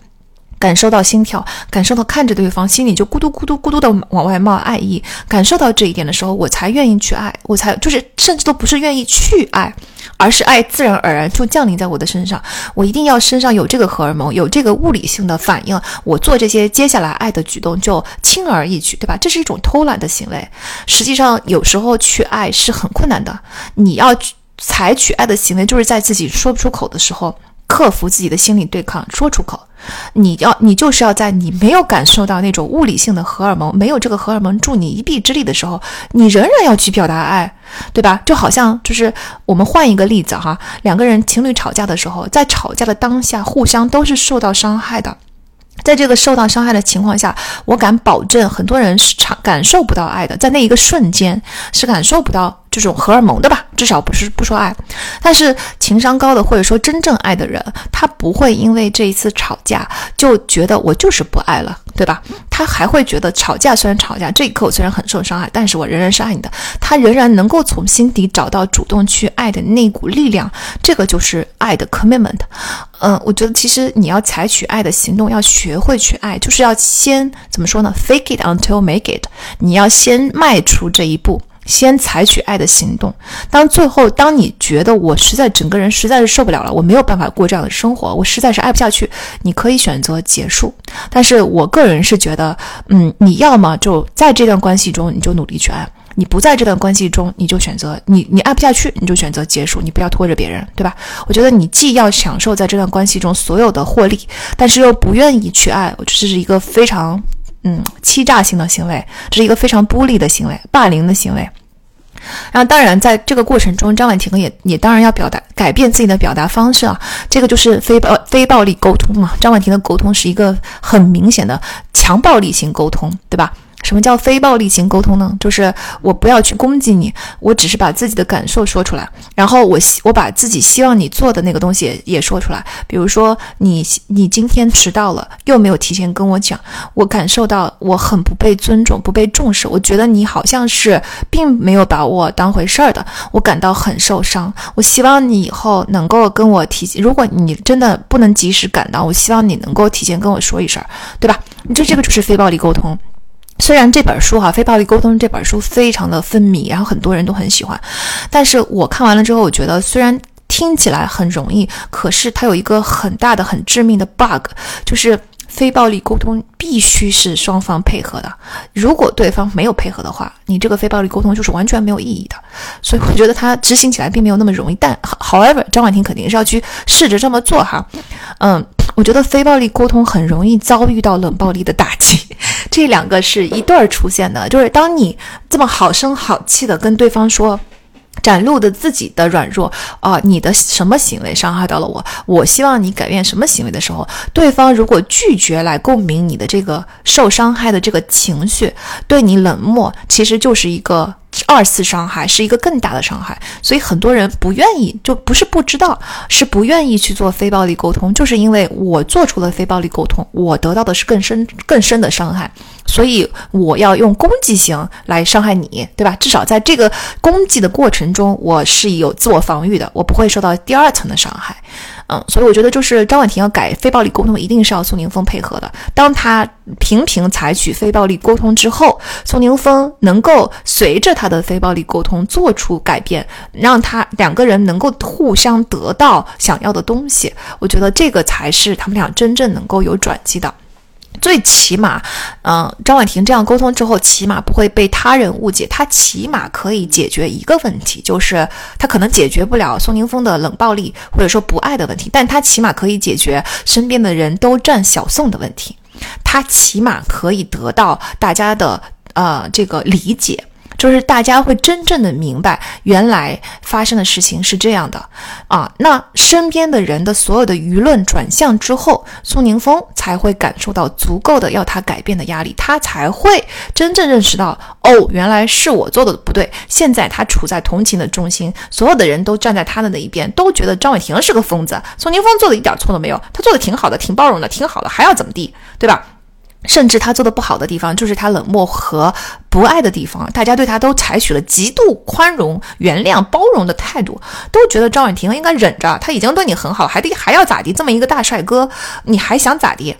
感受到心跳，感受到看着对方，心里就咕嘟咕嘟咕嘟的往外冒爱意。感受到这一点的时候，我才愿意去爱，我才就是甚至都不是愿意去爱，而是爱自然而然就降临在我的身上。我一定要身上有这个荷尔蒙，有这个物理性的反应，我做这些接下来爱的举动就轻而易举，对吧？这是一种偷懒的行为。实际上，有时候去爱是很困难的。你要采取爱的行为，就是在自己说不出口的时候。克服自己的心理对抗，说出口。你要，你就是要在你没有感受到那种物理性的荷尔蒙，没有这个荷尔蒙助你一臂之力的时候，你仍然要去表达爱，对吧？就好像就是我们换一个例子哈，两个人情侣吵架的时候，在吵架的当下，互相都是受到伤害的。在这个受到伤害的情况下，我敢保证，很多人是感感受不到爱的，在那一个瞬间是感受不到这种荷尔蒙的吧？至少不是不说爱。但是情商高的或者说真正爱的人，他不会因为这一次吵架就觉得我就是不爱了，对吧？他还会觉得吵架虽然吵架，这一刻我虽然很受伤害，但是我仍然是爱你的。他仍然能够从心底找到主动去爱的那股力量，这个就是爱的 commitment。嗯，我觉得其实你要采取爱的行动，要学会去爱，就是要先怎么说呢？Fake it until make it。你要先迈出这一步，先采取爱的行动。当最后，当你觉得我实在整个人实在是受不了了，我没有办法过这样的生活，我实在是爱不下去，你可以选择结束。但是我个人是觉得，嗯，你要么就在这段关系中，你就努力去爱。你不在这段关系中，你就选择你你爱不下去，你就选择结束，你不要拖着别人，对吧？我觉得你既要享受在这段关系中所有的获利，但是又不愿意去爱，我觉得这是一个非常嗯欺诈性的行为，这是一个非常孤立的行为，霸凌的行为。然后当然在这个过程中，张婉婷也也当然要表达改变自己的表达方式啊，这个就是非暴非暴力沟通嘛。张婉婷的沟通是一个很明显的强暴力型沟通，对吧？什么叫非暴力型沟通呢？就是我不要去攻击你，我只是把自己的感受说出来，然后我希我把自己希望你做的那个东西也说出来。比如说你你今天迟到了，又没有提前跟我讲，我感受到我很不被尊重、不被重视。我觉得你好像是并没有把我当回事儿的，我感到很受伤。我希望你以后能够跟我提，如果你真的不能及时赶到，我希望你能够提前跟我说一声，对吧？这这个就是非暴力沟通。虽然这本书哈《非暴力沟通》这本书非常的分迷，然后很多人都很喜欢，但是我看完了之后，我觉得虽然听起来很容易，可是它有一个很大的、很致命的 bug，就是非暴力沟通必须是双方配合的。如果对方没有配合的话，你这个非暴力沟通就是完全没有意义的。所以我觉得它执行起来并没有那么容易。但 however，张婉婷肯定是要去试着这么做哈。嗯，我觉得非暴力沟通很容易遭遇到冷暴力的打击。(laughs) 这两个是一对儿出现的，就是当你这么好声好气的跟对方说，展露的自己的软弱啊，你的什么行为伤害到了我，我希望你改变什么行为的时候，对方如果拒绝来共鸣你的这个受伤害的这个情绪，对你冷漠，其实就是一个。二次伤害是一个更大的伤害，所以很多人不愿意，就不是不知道，是不愿意去做非暴力沟通，就是因为我做出了非暴力沟通，我得到的是更深更深的伤害，所以我要用攻击型来伤害你，对吧？至少在这个攻击的过程中，我是有自我防御的，我不会受到第二层的伤害。嗯，所以我觉得就是张婉婷要改非暴力沟通，一定是要宋宁峰配合的。当他频频采取非暴力沟通之后，宋宁峰能够随着他的非暴力沟通做出改变，让他两个人能够互相得到想要的东西。我觉得这个才是他们俩真正能够有转机的。最起码，嗯，张婉婷这样沟通之后，起码不会被他人误解。她起码可以解决一个问题，就是他可能解决不了宋宁峰的冷暴力或者说不爱的问题，但他起码可以解决身边的人都占小宋的问题。他起码可以得到大家的呃这个理解。就是大家会真正的明白，原来发生的事情是这样的啊。那身边的人的所有的舆论转向之后，苏宁峰才会感受到足够的要他改变的压力，他才会真正认识到，哦，原来是我做的不对。现在他处在同情的中心，所有的人都站在他的那一边，都觉得张伟婷是个疯子，苏宁峰做的一点错都没有，他做的挺好的，挺包容的，挺好的，还要怎么地，对吧？甚至他做的不好的地方，就是他冷漠和不爱的地方。大家对他都采取了极度宽容、原谅、包容的态度，都觉得张婉婷应该忍着。他已经对你很好，还得还要咋地？这么一个大帅哥，你还想咋地？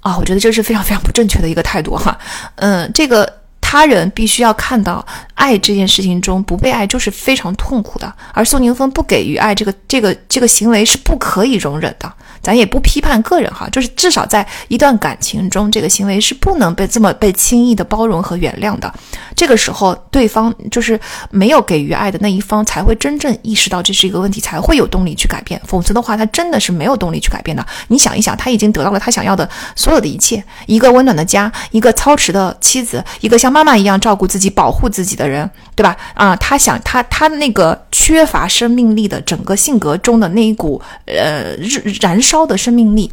啊，我觉得这是非常非常不正确的一个态度哈。嗯，这个他人必须要看到，爱这件事情中不被爱就是非常痛苦的，而宋宁峰不给予爱这个这个这个行为是不可以容忍的。咱也不批判个人哈，就是至少在一段感情中，这个行为是不能被这么被轻易的包容和原谅的。这个时候，对方就是没有给予爱的那一方，才会真正意识到这是一个问题，才会有动力去改变。否则的话，他真的是没有动力去改变的。你想一想，他已经得到了他想要的所有的一切：一个温暖的家，一个操持的妻子，一个像妈妈一样照顾自己、保护自己的人，对吧？啊，他想他他那个缺乏生命力的整个性格中的那一股呃燃烧。烧的生命力，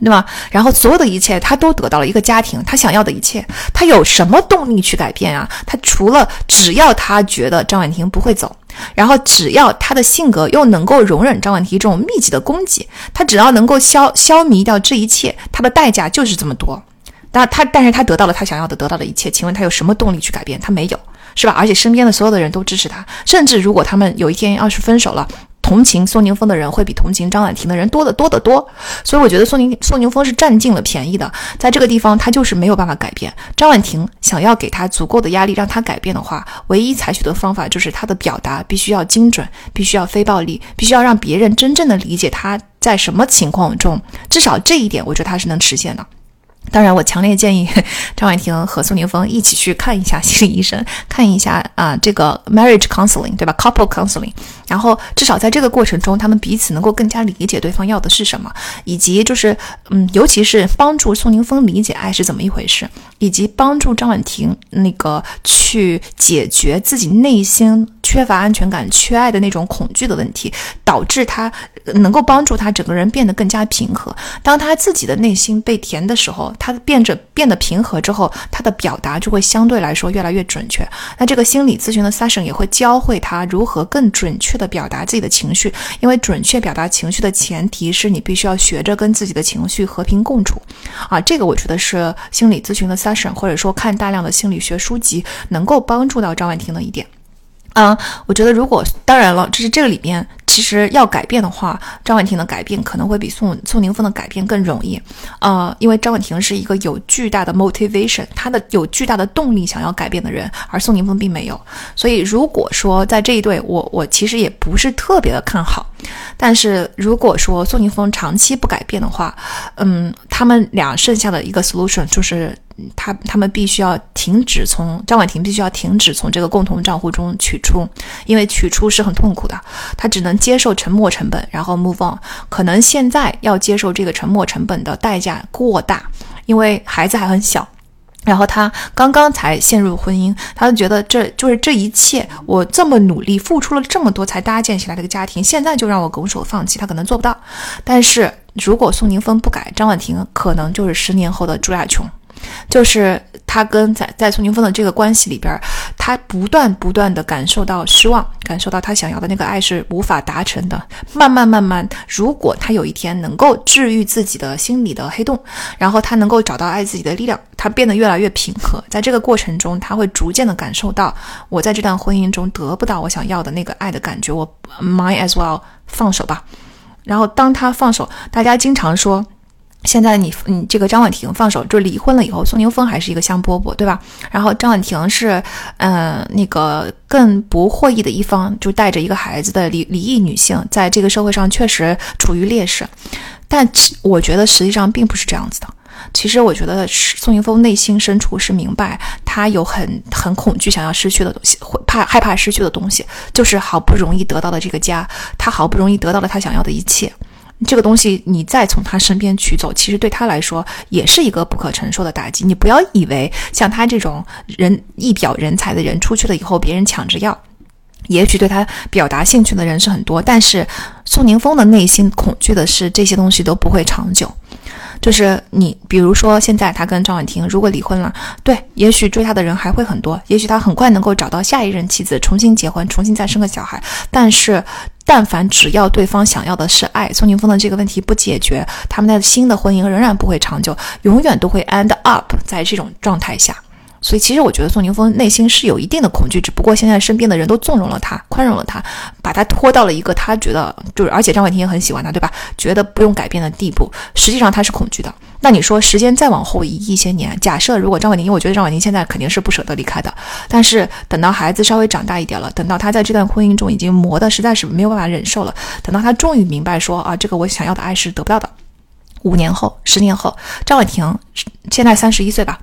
对吧？然后所有的一切，他都得到了一个家庭，他想要的一切，他有什么动力去改变啊？他除了只要他觉得张婉婷不会走，然后只要他的性格又能够容忍张婉婷这种密集的攻击，他只要能够消消弭掉这一切，他的代价就是这么多。但他，但是他得到了他想要的，得到的一切。请问他有什么动力去改变？他没有，是吧？而且身边的所有的人都支持他，甚至如果他们有一天要是分手了。同情宋宁峰的人会比同情张婉婷的人多得多得多，所以我觉得宋宁宋宁峰是占尽了便宜的，在这个地方他就是没有办法改变。张婉婷想要给他足够的压力让他改变的话，唯一采取的方法就是他的表达必须要精准，必须要非暴力，必须要让别人真正的理解他在什么情况中，至少这一点我觉得他是能实现的。当然，我强烈建议 (laughs) 张婉婷和宋宁峰一起去看一下 (laughs) 心理医生，看一下啊这个 marriage counseling，对吧？couple counseling。然后至少在这个过程中，他们彼此能够更加理解对方要的是什么，以及就是嗯，尤其是帮助宋宁峰理解爱是怎么一回事，以及帮助张婉婷那个去解决自己内心缺乏安全感、缺爱的那种恐惧的问题，导致他能够帮助他整个人变得更加平和。当他自己的内心被填的时候，他变着变得平和之后，他的表达就会相对来说越来越准确。那这个心理咨询的 session 也会教会他如何更准确的表达自己的情绪，因为准确表达情绪的前提是你必须要学着跟自己的情绪和平共处。啊，这个我觉得是心理咨询的 session，或者说看大量的心理学书籍能够帮助到张婉婷的一点。嗯，我觉得如果当然了，这是这个里面其实要改变的话，张婉婷的改变可能会比宋宋宁峰的改变更容易。呃，因为张婉婷是一个有巨大的 motivation，她的有巨大的动力想要改变的人，而宋宁峰并没有。所以如果说在这一对，我我其实也不是特别的看好。但是如果说宋宁峰长期不改变的话，嗯，他们俩剩下的一个 solution 就是。他他们必须要停止从张婉婷必须要停止从这个共同账户中取出，因为取出是很痛苦的。他只能接受沉没成本，然后 move on。可能现在要接受这个沉没成本的代价过大，因为孩子还很小，然后他刚刚才陷入婚姻，他就觉得这就是这一切，我这么努力付出了这么多才搭建起来这个家庭，现在就让我拱手放弃，他可能做不到。但是如果宋宁峰不改，张婉婷可能就是十年后的朱亚琼。就是他跟在在宋宁峰的这个关系里边，他不断不断的感受到失望，感受到他想要的那个爱是无法达成的。慢慢慢慢，如果他有一天能够治愈自己的心理的黑洞，然后他能够找到爱自己的力量，他变得越来越平和。在这个过程中，他会逐渐的感受到，我在这段婚姻中得不到我想要的那个爱的感觉，我 might as well 放手吧。然后当他放手，大家经常说。现在你你这个张婉婷放手就离婚了以后，宋宁峰还是一个香饽饽，对吧？然后张婉婷是，嗯，那个更不获益的一方，就带着一个孩子的离离异女性，在这个社会上确实处于劣势。但其我觉得实际上并不是这样子的。其实我觉得宋宁峰内心深处是明白，他有很很恐惧想要失去的东西，会怕害怕失去的东西，就是好不容易得到的这个家，他好不容易得到了他想要的一切。这个东西你再从他身边取走，其实对他来说也是一个不可承受的打击。你不要以为像他这种人一表人才的人出去了以后，别人抢着要，也许对他表达兴趣的人是很多，但是宋宁峰的内心恐惧的是这些东西都不会长久。就是你，比如说现在他跟张婉婷如果离婚了，对，也许追他的人还会很多，也许他很快能够找到下一任妻子，重新结婚，重新再生个小孩，但是。但凡只要对方想要的是爱，宋宁峰的这个问题不解决，他们的新的婚姻仍然不会长久，永远都会 end up 在这种状态下。所以，其实我觉得宋宁峰内心是有一定的恐惧，只不过现在身边的人都纵容了他，宽容了他，把他拖到了一个他觉得就是，而且张婉婷也很喜欢他，对吧？觉得不用改变的地步。实际上他是恐惧的。那你说时间再往后移一些年，假设如果张婉婷，因为我觉得张婉婷现在肯定是不舍得离开的，但是等到孩子稍微长大一点了，等到他在这段婚姻中已经磨得实在是没有办法忍受了，等到他终于明白说啊，这个我想要的爱是得不到的，五年后、十年后，张婉婷现在三十一岁吧。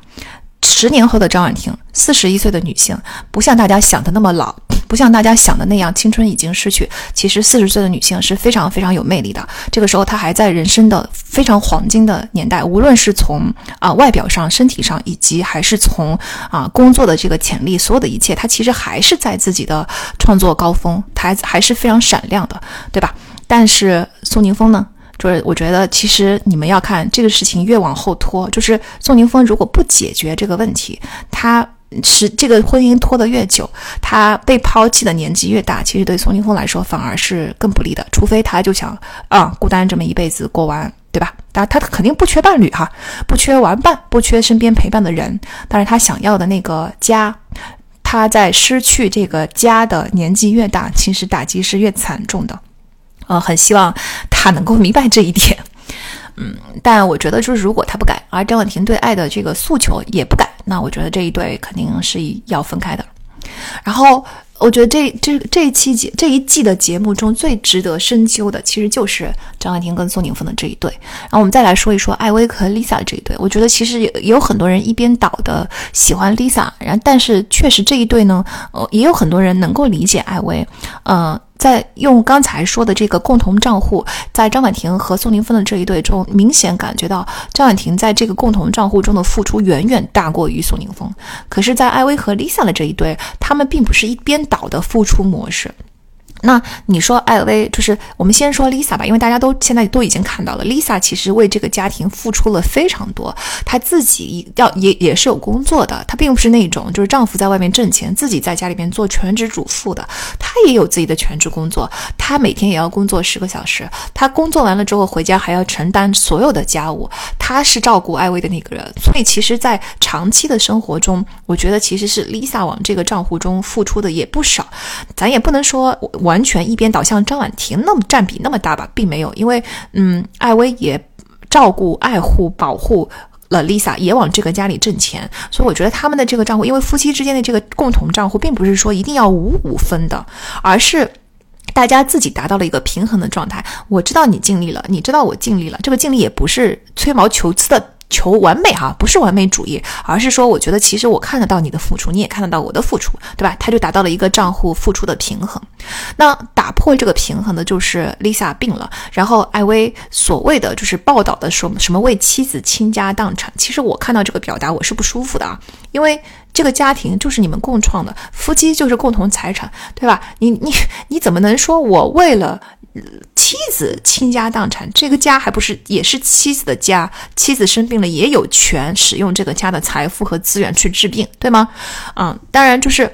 十年后的张婉婷，四十一岁的女性，不像大家想的那么老，不像大家想的那样青春已经失去。其实四十岁的女性是非常非常有魅力的。这个时候她还在人生的非常黄金的年代，无论是从啊外表上、身体上，以及还是从啊工作的这个潜力，所有的一切，她其实还是在自己的创作高峰，她还还是非常闪亮的，对吧？但是宋宁峰呢？就是我觉得，其实你们要看这个事情越往后拖，就是宋宁峰如果不解决这个问题，他是这个婚姻拖得越久，他被抛弃的年纪越大，其实对宋宁峰来说反而是更不利的。除非他就想啊，孤单这么一辈子过完，对吧？当然他肯定不缺伴侣哈，不缺玩伴，不缺身边陪伴的人，但是他想要的那个家，他在失去这个家的年纪越大，其实打击是越惨重的。呃，很希望他能够明白这一点，嗯，但我觉得就是如果他不改，而张婉婷对爱的这个诉求也不改，那我觉得这一对肯定是要分开的。然后。我觉得这这这一期节这一季的节目中最值得深究的，其实就是张婉婷跟宋宁峰的这一对。然后我们再来说一说艾薇和 Lisa 的这一对。我觉得其实也有很多人一边倒的喜欢 Lisa，然但是确实这一对呢，呃，也有很多人能够理解艾薇，呃。在用刚才说的这个共同账户，在张婉婷和宋宁峰的这一对中，明显感觉到张婉婷在这个共同账户中的付出远远大过于宋宁峰。可是，在艾薇和 Lisa 的这一对，他们并不是一边倒的付出模式。那你说艾薇，就是我们先说 Lisa 吧，因为大家都现在都已经看到了，Lisa 其实为这个家庭付出了非常多，她自己要也也是有工作的，她并不是那种就是丈夫在外面挣钱，自己在家里面做全职主妇的，她也有自己的全职工作，她每天也要工作十个小时，她工作完了之后回家还要承担所有的家务，她是照顾艾薇的那个人，所以其实，在长期的生活中，我觉得其实是 Lisa 往这个账户中付出的也不少，咱也不能说。完全一边倒，像张婉婷那么占比那么大吧，并没有，因为嗯，艾薇也照顾、爱护、保护了 Lisa，也往这个家里挣钱，所以我觉得他们的这个账户，因为夫妻之间的这个共同账户，并不是说一定要五五分的，而是大家自己达到了一个平衡的状态。我知道你尽力了，你知道我尽力了，这个尽力也不是吹毛求疵的。求完美哈，不是完美主义，而是说，我觉得其实我看得到你的付出，你也看得到我的付出，对吧？他就达到了一个账户付出的平衡。那打破这个平衡的就是 Lisa 病了，然后艾薇所谓的就是报道的说什么为妻子倾家荡产，其实我看到这个表达我是不舒服的啊，因为这个家庭就是你们共创的，夫妻就是共同财产，对吧？你你你怎么能说我为了？妻子倾家荡产，这个家还不是也是妻子的家？妻子生病了，也有权使用这个家的财富和资源去治病，对吗？嗯，当然就是。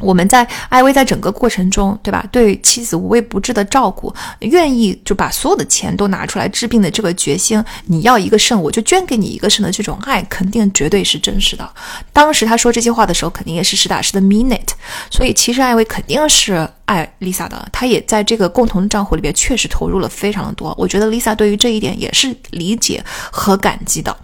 我们在艾薇在整个过程中，对吧？对妻子无微不至的照顾，愿意就把所有的钱都拿出来治病的这个决心，你要一个肾，我就捐给你一个肾的这种爱，肯定绝对是真实的。当时他说这些话的时候，肯定也是实打实的 mean it。所以其实艾薇肯定是爱 Lisa 的，他也在这个共同账户里边确实投入了非常的多。我觉得 Lisa 对于这一点也是理解和感激的，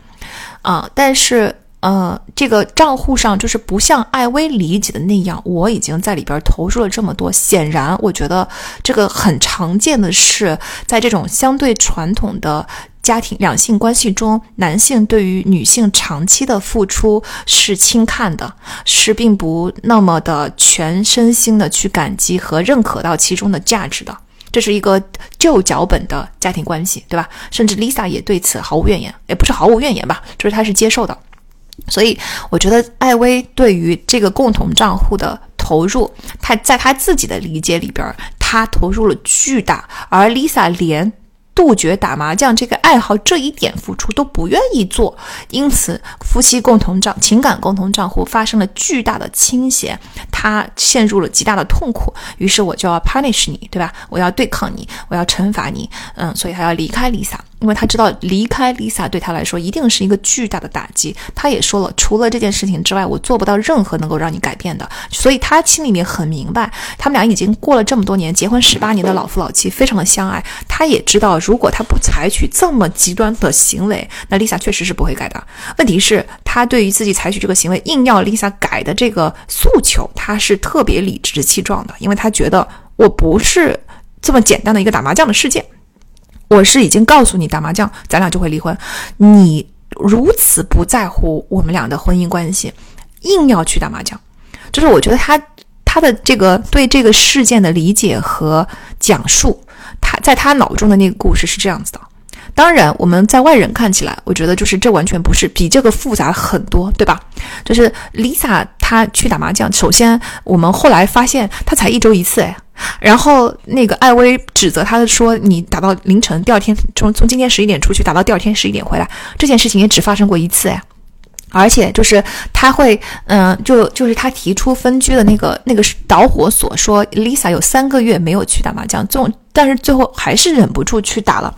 啊，但是。呃，这个账户上就是不像艾薇理解的那样，我已经在里边投入了这么多。显然，我觉得这个很常见的是，在这种相对传统的家庭两性关系中，男性对于女性长期的付出是轻看的，是并不那么的全身心的去感激和认可到其中的价值的。这是一个旧脚本的家庭关系，对吧？甚至 Lisa 也对此毫无怨言，也不是毫无怨言吧，就是他是接受的。所以，我觉得艾薇对于这个共同账户的投入，他在他自己的理解里边，他投入了巨大，而 Lisa 连。杜绝打麻将这个爱好这一点付出都不愿意做，因此夫妻共同账、情感共同账户发生了巨大的倾斜，他陷入了极大的痛苦。于是我就要 punish 你，对吧？我要对抗你，我要惩罚你，嗯，所以他要离开 Lisa，因为他知道离开 Lisa 对他来说一定是一个巨大的打击。他也说了，除了这件事情之外，我做不到任何能够让你改变的。所以他心里面很明白，他们俩已经过了这么多年，结婚十八年的老夫老妻，非常的相爱。他也知道。如果他不采取这么极端的行为，那 Lisa 确实是不会改的。问题是，他对于自己采取这个行为，硬要 Lisa 改的这个诉求，他是特别理直气壮的，因为他觉得我不是这么简单的一个打麻将的事件，我是已经告诉你打麻将，咱俩就会离婚。你如此不在乎我们俩的婚姻关系，硬要去打麻将，就是我觉得他他的这个对这个事件的理解和讲述。他在他脑中的那个故事是这样子的，当然我们在外人看起来，我觉得就是这完全不是，比这个复杂很多，对吧？就是 Lisa 她去打麻将，首先我们后来发现她才一周一次，哎，然后那个艾薇指责他说你打到凌晨，第二天从从今天十一点出去打到第二天十一点回来，这件事情也只发生过一次，哎。而且就是他会，嗯，就就是他提出分居的那个那个导火索，说 Lisa 有三个月没有去打麻将，这种但是最后还是忍不住去打了。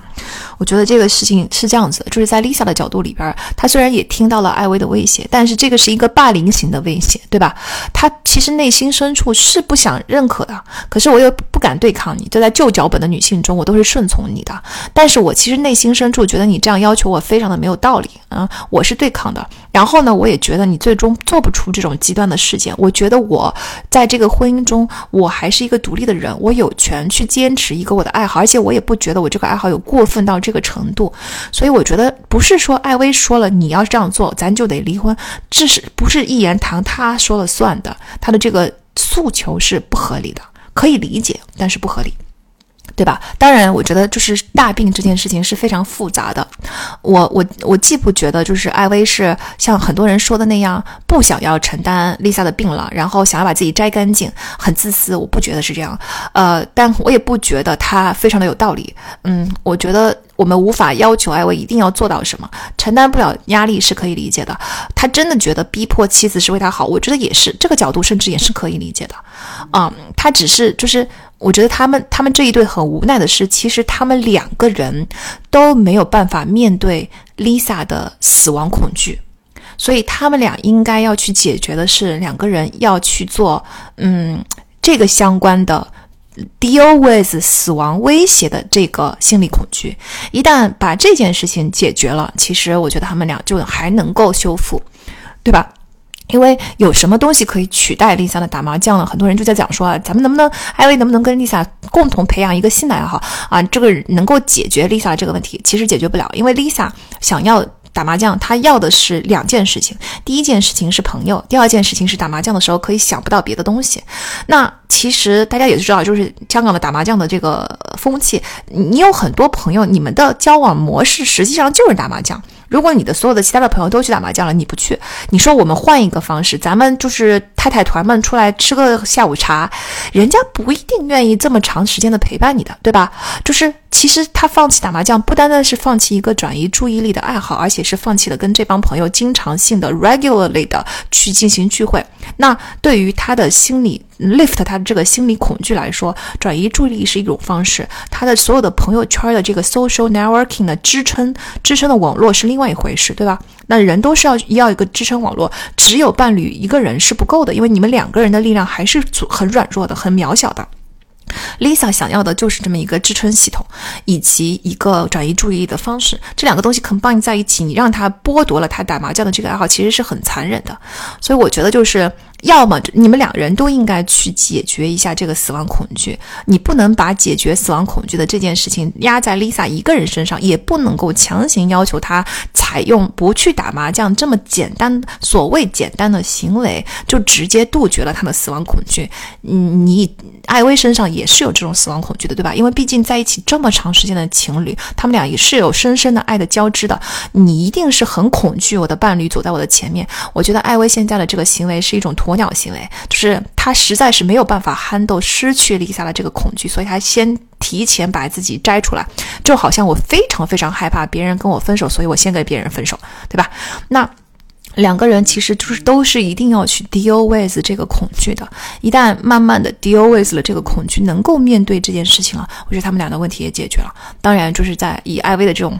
我觉得这个事情是这样子，就是在 Lisa 的角度里边，她虽然也听到了艾薇的威胁，但是这个是一个霸凌型的威胁，对吧？她其实内心深处是不想认可的，可是我又不敢对抗你。就在旧脚本的女性中，我都是顺从你的，但是我其实内心深处觉得你这样要求我非常的没有道理啊，我是对抗的。然后呢，我也觉得你最终做不出这种极端的事件。我觉得我在这个婚姻中，我还是一个独立的人，我有权去坚持一个我的爱好，而且我也不觉得我这个爱好有过分到这个程度。所以我觉得不是说艾薇说了你要这样做，咱就得离婚，这是不是一言堂？他说了算的，他的这个诉求是不合理的，可以理解，但是不合理。对吧？当然，我觉得就是大病这件事情是非常复杂的。我我我既不觉得就是艾薇是像很多人说的那样不想要承担 Lisa 的病了，然后想要把自己摘干净，很自私。我不觉得是这样。呃，但我也不觉得他非常的有道理。嗯，我觉得我们无法要求艾薇一定要做到什么，承担不了压力是可以理解的。他真的觉得逼迫妻子是为他好，我觉得也是这个角度，甚至也是可以理解的。嗯，他只是就是。我觉得他们他们这一对很无奈的是，其实他们两个人都没有办法面对 Lisa 的死亡恐惧，所以他们俩应该要去解决的是两个人要去做嗯这个相关的 deal with 死亡威胁的这个心理恐惧。一旦把这件事情解决了，其实我觉得他们俩就还能够修复，对吧？因为有什么东西可以取代 Lisa 的打麻将呢？很多人就在讲说啊，咱们能不能艾薇能不能跟 Lisa 共同培养一个新的爱好啊？这个能够解决 Lisa 这个问题，其实解决不了，因为 Lisa 想要打麻将，他要的是两件事情，第一件事情是朋友，第二件事情是打麻将的时候可以想不到别的东西。那其实大家也知道，就是香港的打麻将的这个风气，你有很多朋友，你们的交往模式实际上就是打麻将。如果你的所有的其他的朋友都去打麻将了，你不去，你说我们换一个方式，咱们就是太太团们出来吃个下午茶，人家不一定愿意这么长时间的陪伴你的，对吧？就是其实他放弃打麻将，不单单是放弃一个转移注意力的爱好，而且是放弃了跟这帮朋友经常性的 regularly 的去进行聚会。那对于他的心理 lift 他的这个心理恐惧来说，转移注意力是一种方式，他的所有的朋友圈的这个 social networking 的支撑支撑的网络是另。外一回事，对吧？那人都是要要一个支撑网络，只有伴侣一个人是不够的，因为你们两个人的力量还是很软弱的，很渺小的。Lisa 想要的就是这么一个支撑系统，以及一个转移注意力的方式。这两个东西 combine 在一起，你让他剥夺了他打麻将的这个爱好，其实是很残忍的。所以我觉得就是。要么你们两人都应该去解决一下这个死亡恐惧，你不能把解决死亡恐惧的这件事情压在 Lisa 一个人身上，也不能够强行要求她采用不去打麻将这么简单所谓简单的行为，就直接杜绝了他的死亡恐惧。你艾薇身上也是有这种死亡恐惧的，对吧？因为毕竟在一起这么长时间的情侣，他们俩也是有深深的爱的交织的。你一定是很恐惧我的伴侣走在我的前面。我觉得艾薇现在的这个行为是一种。鸟行为就是他实在是没有办法 handle 失去 Lisa 的这个恐惧，所以他先提前把自己摘出来，就好像我非常非常害怕别人跟我分手，所以我先跟别人分手，对吧？那两个人其实就是都是一定要去 deal with 这个恐惧的，一旦慢慢的 deal with 了这个恐惧，能够面对这件事情了，我觉得他们俩的问题也解决了。当然，就是在以艾薇的这种。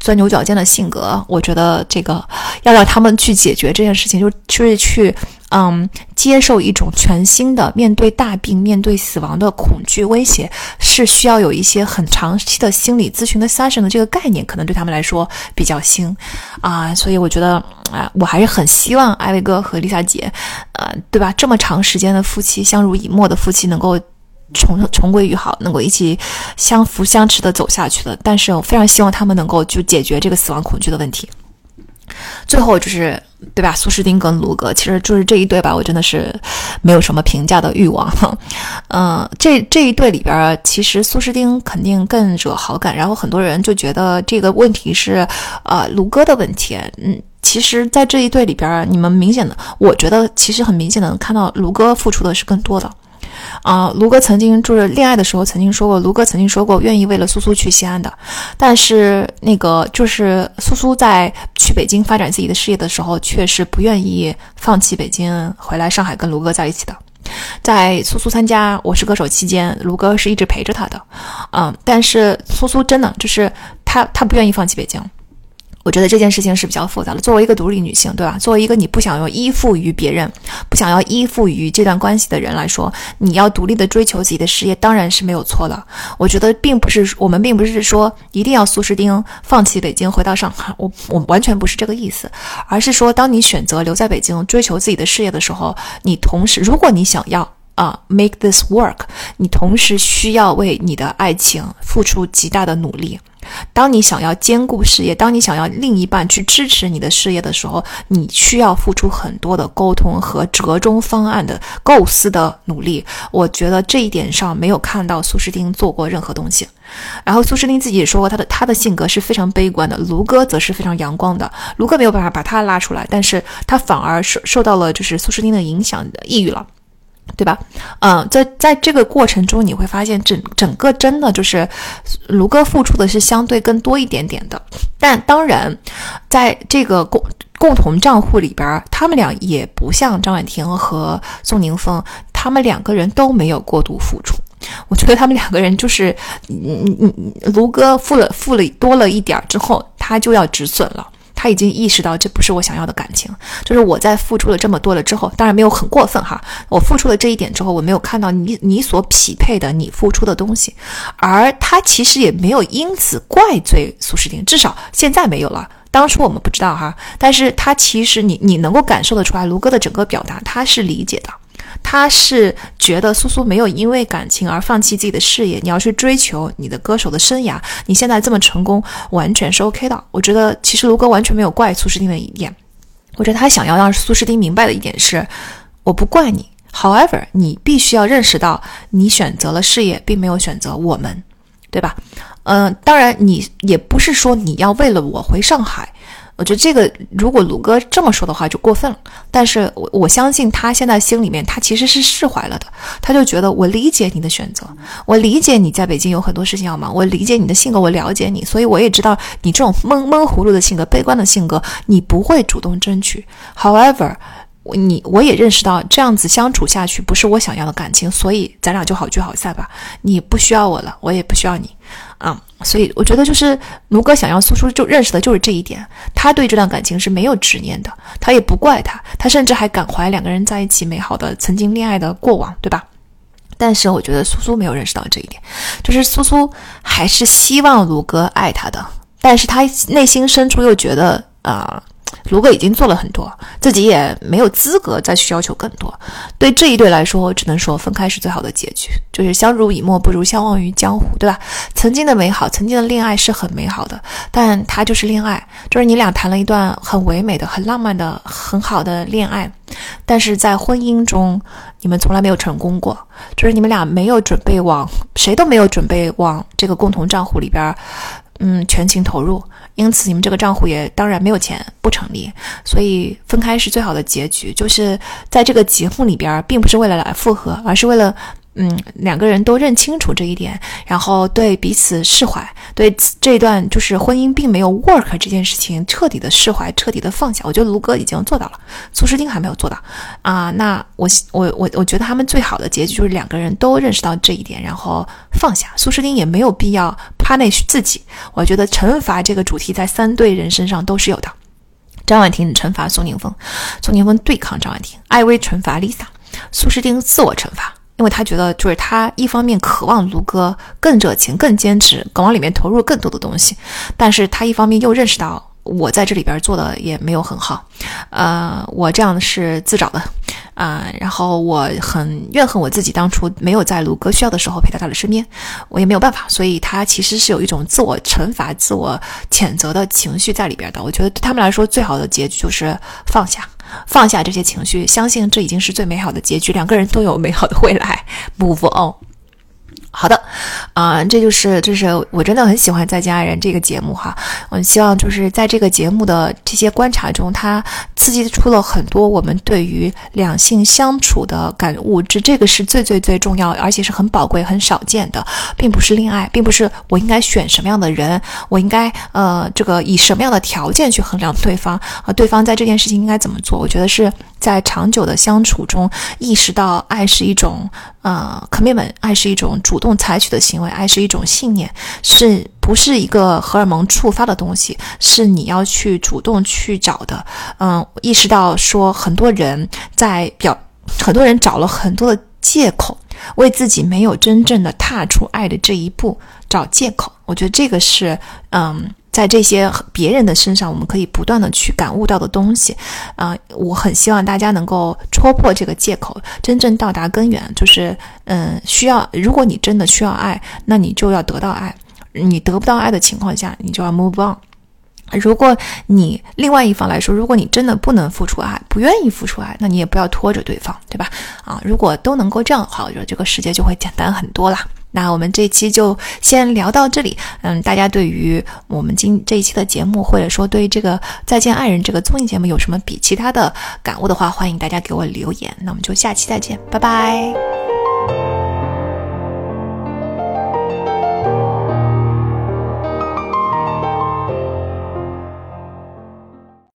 钻牛角尖的性格，我觉得这个要让他们去解决这件事情，就就是去，嗯，接受一种全新的面对大病、面对死亡的恐惧威胁，是需要有一些很长期的心理咨询的 session 的这个概念，可能对他们来说比较新啊，所以我觉得啊，我还是很希望艾薇哥和丽萨姐，呃，对吧？这么长时间的夫妻，相濡以沫的夫妻，能够。重重归于好，能够一起相扶相持的走下去的。但是我非常希望他们能够就解决这个死亡恐惧的问题。最后就是，对吧？苏诗丁跟卢格，其实就是这一对吧，我真的是没有什么评价的欲望。嗯，这这一对里边，其实苏诗丁肯定更惹好感。然后很多人就觉得这个问题是，呃，卢哥的问题。嗯，其实，在这一对里边，你们明显的，我觉得其实很明显的能看到卢哥付出的是更多的。啊，卢哥曾经就是恋爱的时候曾经说过，卢哥曾经说过愿意为了苏苏去西安的，但是那个就是苏苏在去北京发展自己的事业的时候，却是不愿意放弃北京回来上海跟卢哥在一起的。在苏苏参加《我是歌手》期间，卢哥是一直陪着他的，嗯，但是苏苏真的就是他他不愿意放弃北京。我觉得这件事情是比较复杂的。作为一个独立女性，对吧？作为一个你不想要依附于别人、不想要依附于这段关系的人来说，你要独立的追求自己的事业，当然是没有错的。我觉得并不是我们并不是说一定要苏诗丁放弃北京回到上海，我我完全不是这个意思，而是说，当你选择留在北京追求自己的事业的时候，你同时，如果你想要啊 make this work，你同时需要为你的爱情付出极大的努力。当你想要兼顾事业，当你想要另一半去支持你的事业的时候，你需要付出很多的沟通和折中方案的构思的努力。我觉得这一点上没有看到苏诗丁做过任何东西。然后苏诗丁自己也说过，他的他的性格是非常悲观的，卢哥则是非常阳光的。卢哥没有办法把他拉出来，但是他反而受受到了就是苏诗丁的影响，抑郁了。对吧？嗯，在在这个过程中，你会发现整整个真的就是卢哥付出的是相对更多一点点的。但当然，在这个共共同账户里边，他们俩也不像张婉婷和宋宁峰，他们两个人都没有过度付出。我觉得他们两个人就是，嗯嗯嗯，卢哥付了付了多了一点之后，他就要止损了。他已经意识到这不是我想要的感情，就是我在付出了这么多了之后，当然没有很过分哈。我付出了这一点之后，我没有看到你你所匹配的你付出的东西，而他其实也没有因此怪罪苏诗丁，至少现在没有了。当初我们不知道哈，但是他其实你你能够感受得出来，卢哥的整个表达他是理解的。他是觉得苏苏没有因为感情而放弃自己的事业，你要去追求你的歌手的生涯，你现在这么成功，完全是 OK 的。我觉得其实卢哥完全没有怪苏诗丁的一点，我觉得他想要让苏诗丁明白的一点是，我不怪你，However，你必须要认识到，你选择了事业，并没有选择我们，对吧？嗯，当然你也不是说你要为了我回上海。我觉得这个，如果鲁哥这么说的话就过分了。但是我我相信他现在心里面他其实是释怀了的。他就觉得我理解你的选择，我理解你在北京有很多事情要忙，我理解你的性格，我了解你，所以我也知道你这种闷闷葫芦的性格、悲观的性格，你不会主动争取。However，我你我也认识到这样子相处下去不是我想要的感情，所以咱俩就好聚好散吧。你不需要我了，我也不需要你。啊，所以我觉得就是卢哥想要苏苏就认识的就是这一点，他对这段感情是没有执念的，他也不怪他，他甚至还感怀两个人在一起美好的曾经恋爱的过往，对吧？但是我觉得苏苏没有认识到这一点，就是苏苏还是希望卢哥爱他的，但是他内心深处又觉得啊。卢哥已经做了很多，自己也没有资格再去要求更多。对这一对来说，只能说分开是最好的结局，就是相濡以沫不如相忘于江湖，对吧？曾经的美好，曾经的恋爱是很美好的，但它就是恋爱，就是你俩谈了一段很唯美的、很浪漫的、很好的恋爱，但是在婚姻中，你们从来没有成功过，就是你们俩没有准备往，谁都没有准备往这个共同账户里边，嗯，全情投入。因此，你们这个账户也当然没有钱，不成立。所以分开是最好的结局。就是在这个节目里边，并不是为了来复合，而是为了，嗯，两个人都认清楚这一点，然后对彼此释怀，对这段就是婚姻并没有 work 这件事情彻底的释怀，彻底的放下。我觉得卢哥已经做到了，苏诗丁还没有做到啊。那我我我我觉得他们最好的结局就是两个人都认识到这一点，然后放下。苏诗丁也没有必要。punish 自己，我觉得惩罚这个主题在三对人身上都是有的。张婉婷惩罚宋宁峰，宋宁峰对抗张婉婷，艾薇惩罚 Lisa，苏诗丁自我惩罚，因为他觉得就是他一方面渴望卢哥更热情、更坚持，往里面投入更多的东西，但是他一方面又认识到。我在这里边做的也没有很好，呃，我这样是自找的，啊，然后我很怨恨我自己当初没有在卢哥需要的时候陪在他的身边，我也没有办法，所以他其实是有一种自我惩罚、自我谴责的情绪在里边的。我觉得对他们来说，最好的结局就是放下，放下这些情绪，相信这已经是最美好的结局，两个人都有美好的未来，move on。好的，啊，这就是就是我真的很喜欢《再见爱人》这个节目哈，我希望就是在这个节目的这些观察中，它刺激出了很多我们对于两性相处的感悟，这这个是最最最重要，而且是很宝贵、很少见的，并不是恋爱，并不是我应该选什么样的人，我应该呃这个以什么样的条件去衡量对方啊，对方在这件事情应该怎么做？我觉得是。在长久的相处中，意识到爱是一种呃 commitment，爱是一种主动采取的行为，爱是一种信念，是不是一个荷尔蒙触发的东西？是你要去主动去找的。嗯，意识到说很多人在表，很多人找了很多的借口，为自己没有真正的踏出爱的这一步找借口。我觉得这个是嗯。在这些别人的身上，我们可以不断的去感悟到的东西，啊，我很希望大家能够戳破这个借口，真正到达根源，就是，嗯，需要，如果你真的需要爱，那你就要得到爱。你得不到爱的情况下，你就要 move on。如果你另外一方来说，如果你真的不能付出爱，不愿意付出爱，那你也不要拖着对方，对吧？啊，如果都能够这样的话，我觉得这个世界就会简单很多啦。那我们这期就先聊到这里。嗯，大家对于我们今这一期的节目，或者说对于这个《再见爱人》这个综艺节目有什么比其他的感悟的话，欢迎大家给我留言。那我们就下期再见，拜拜。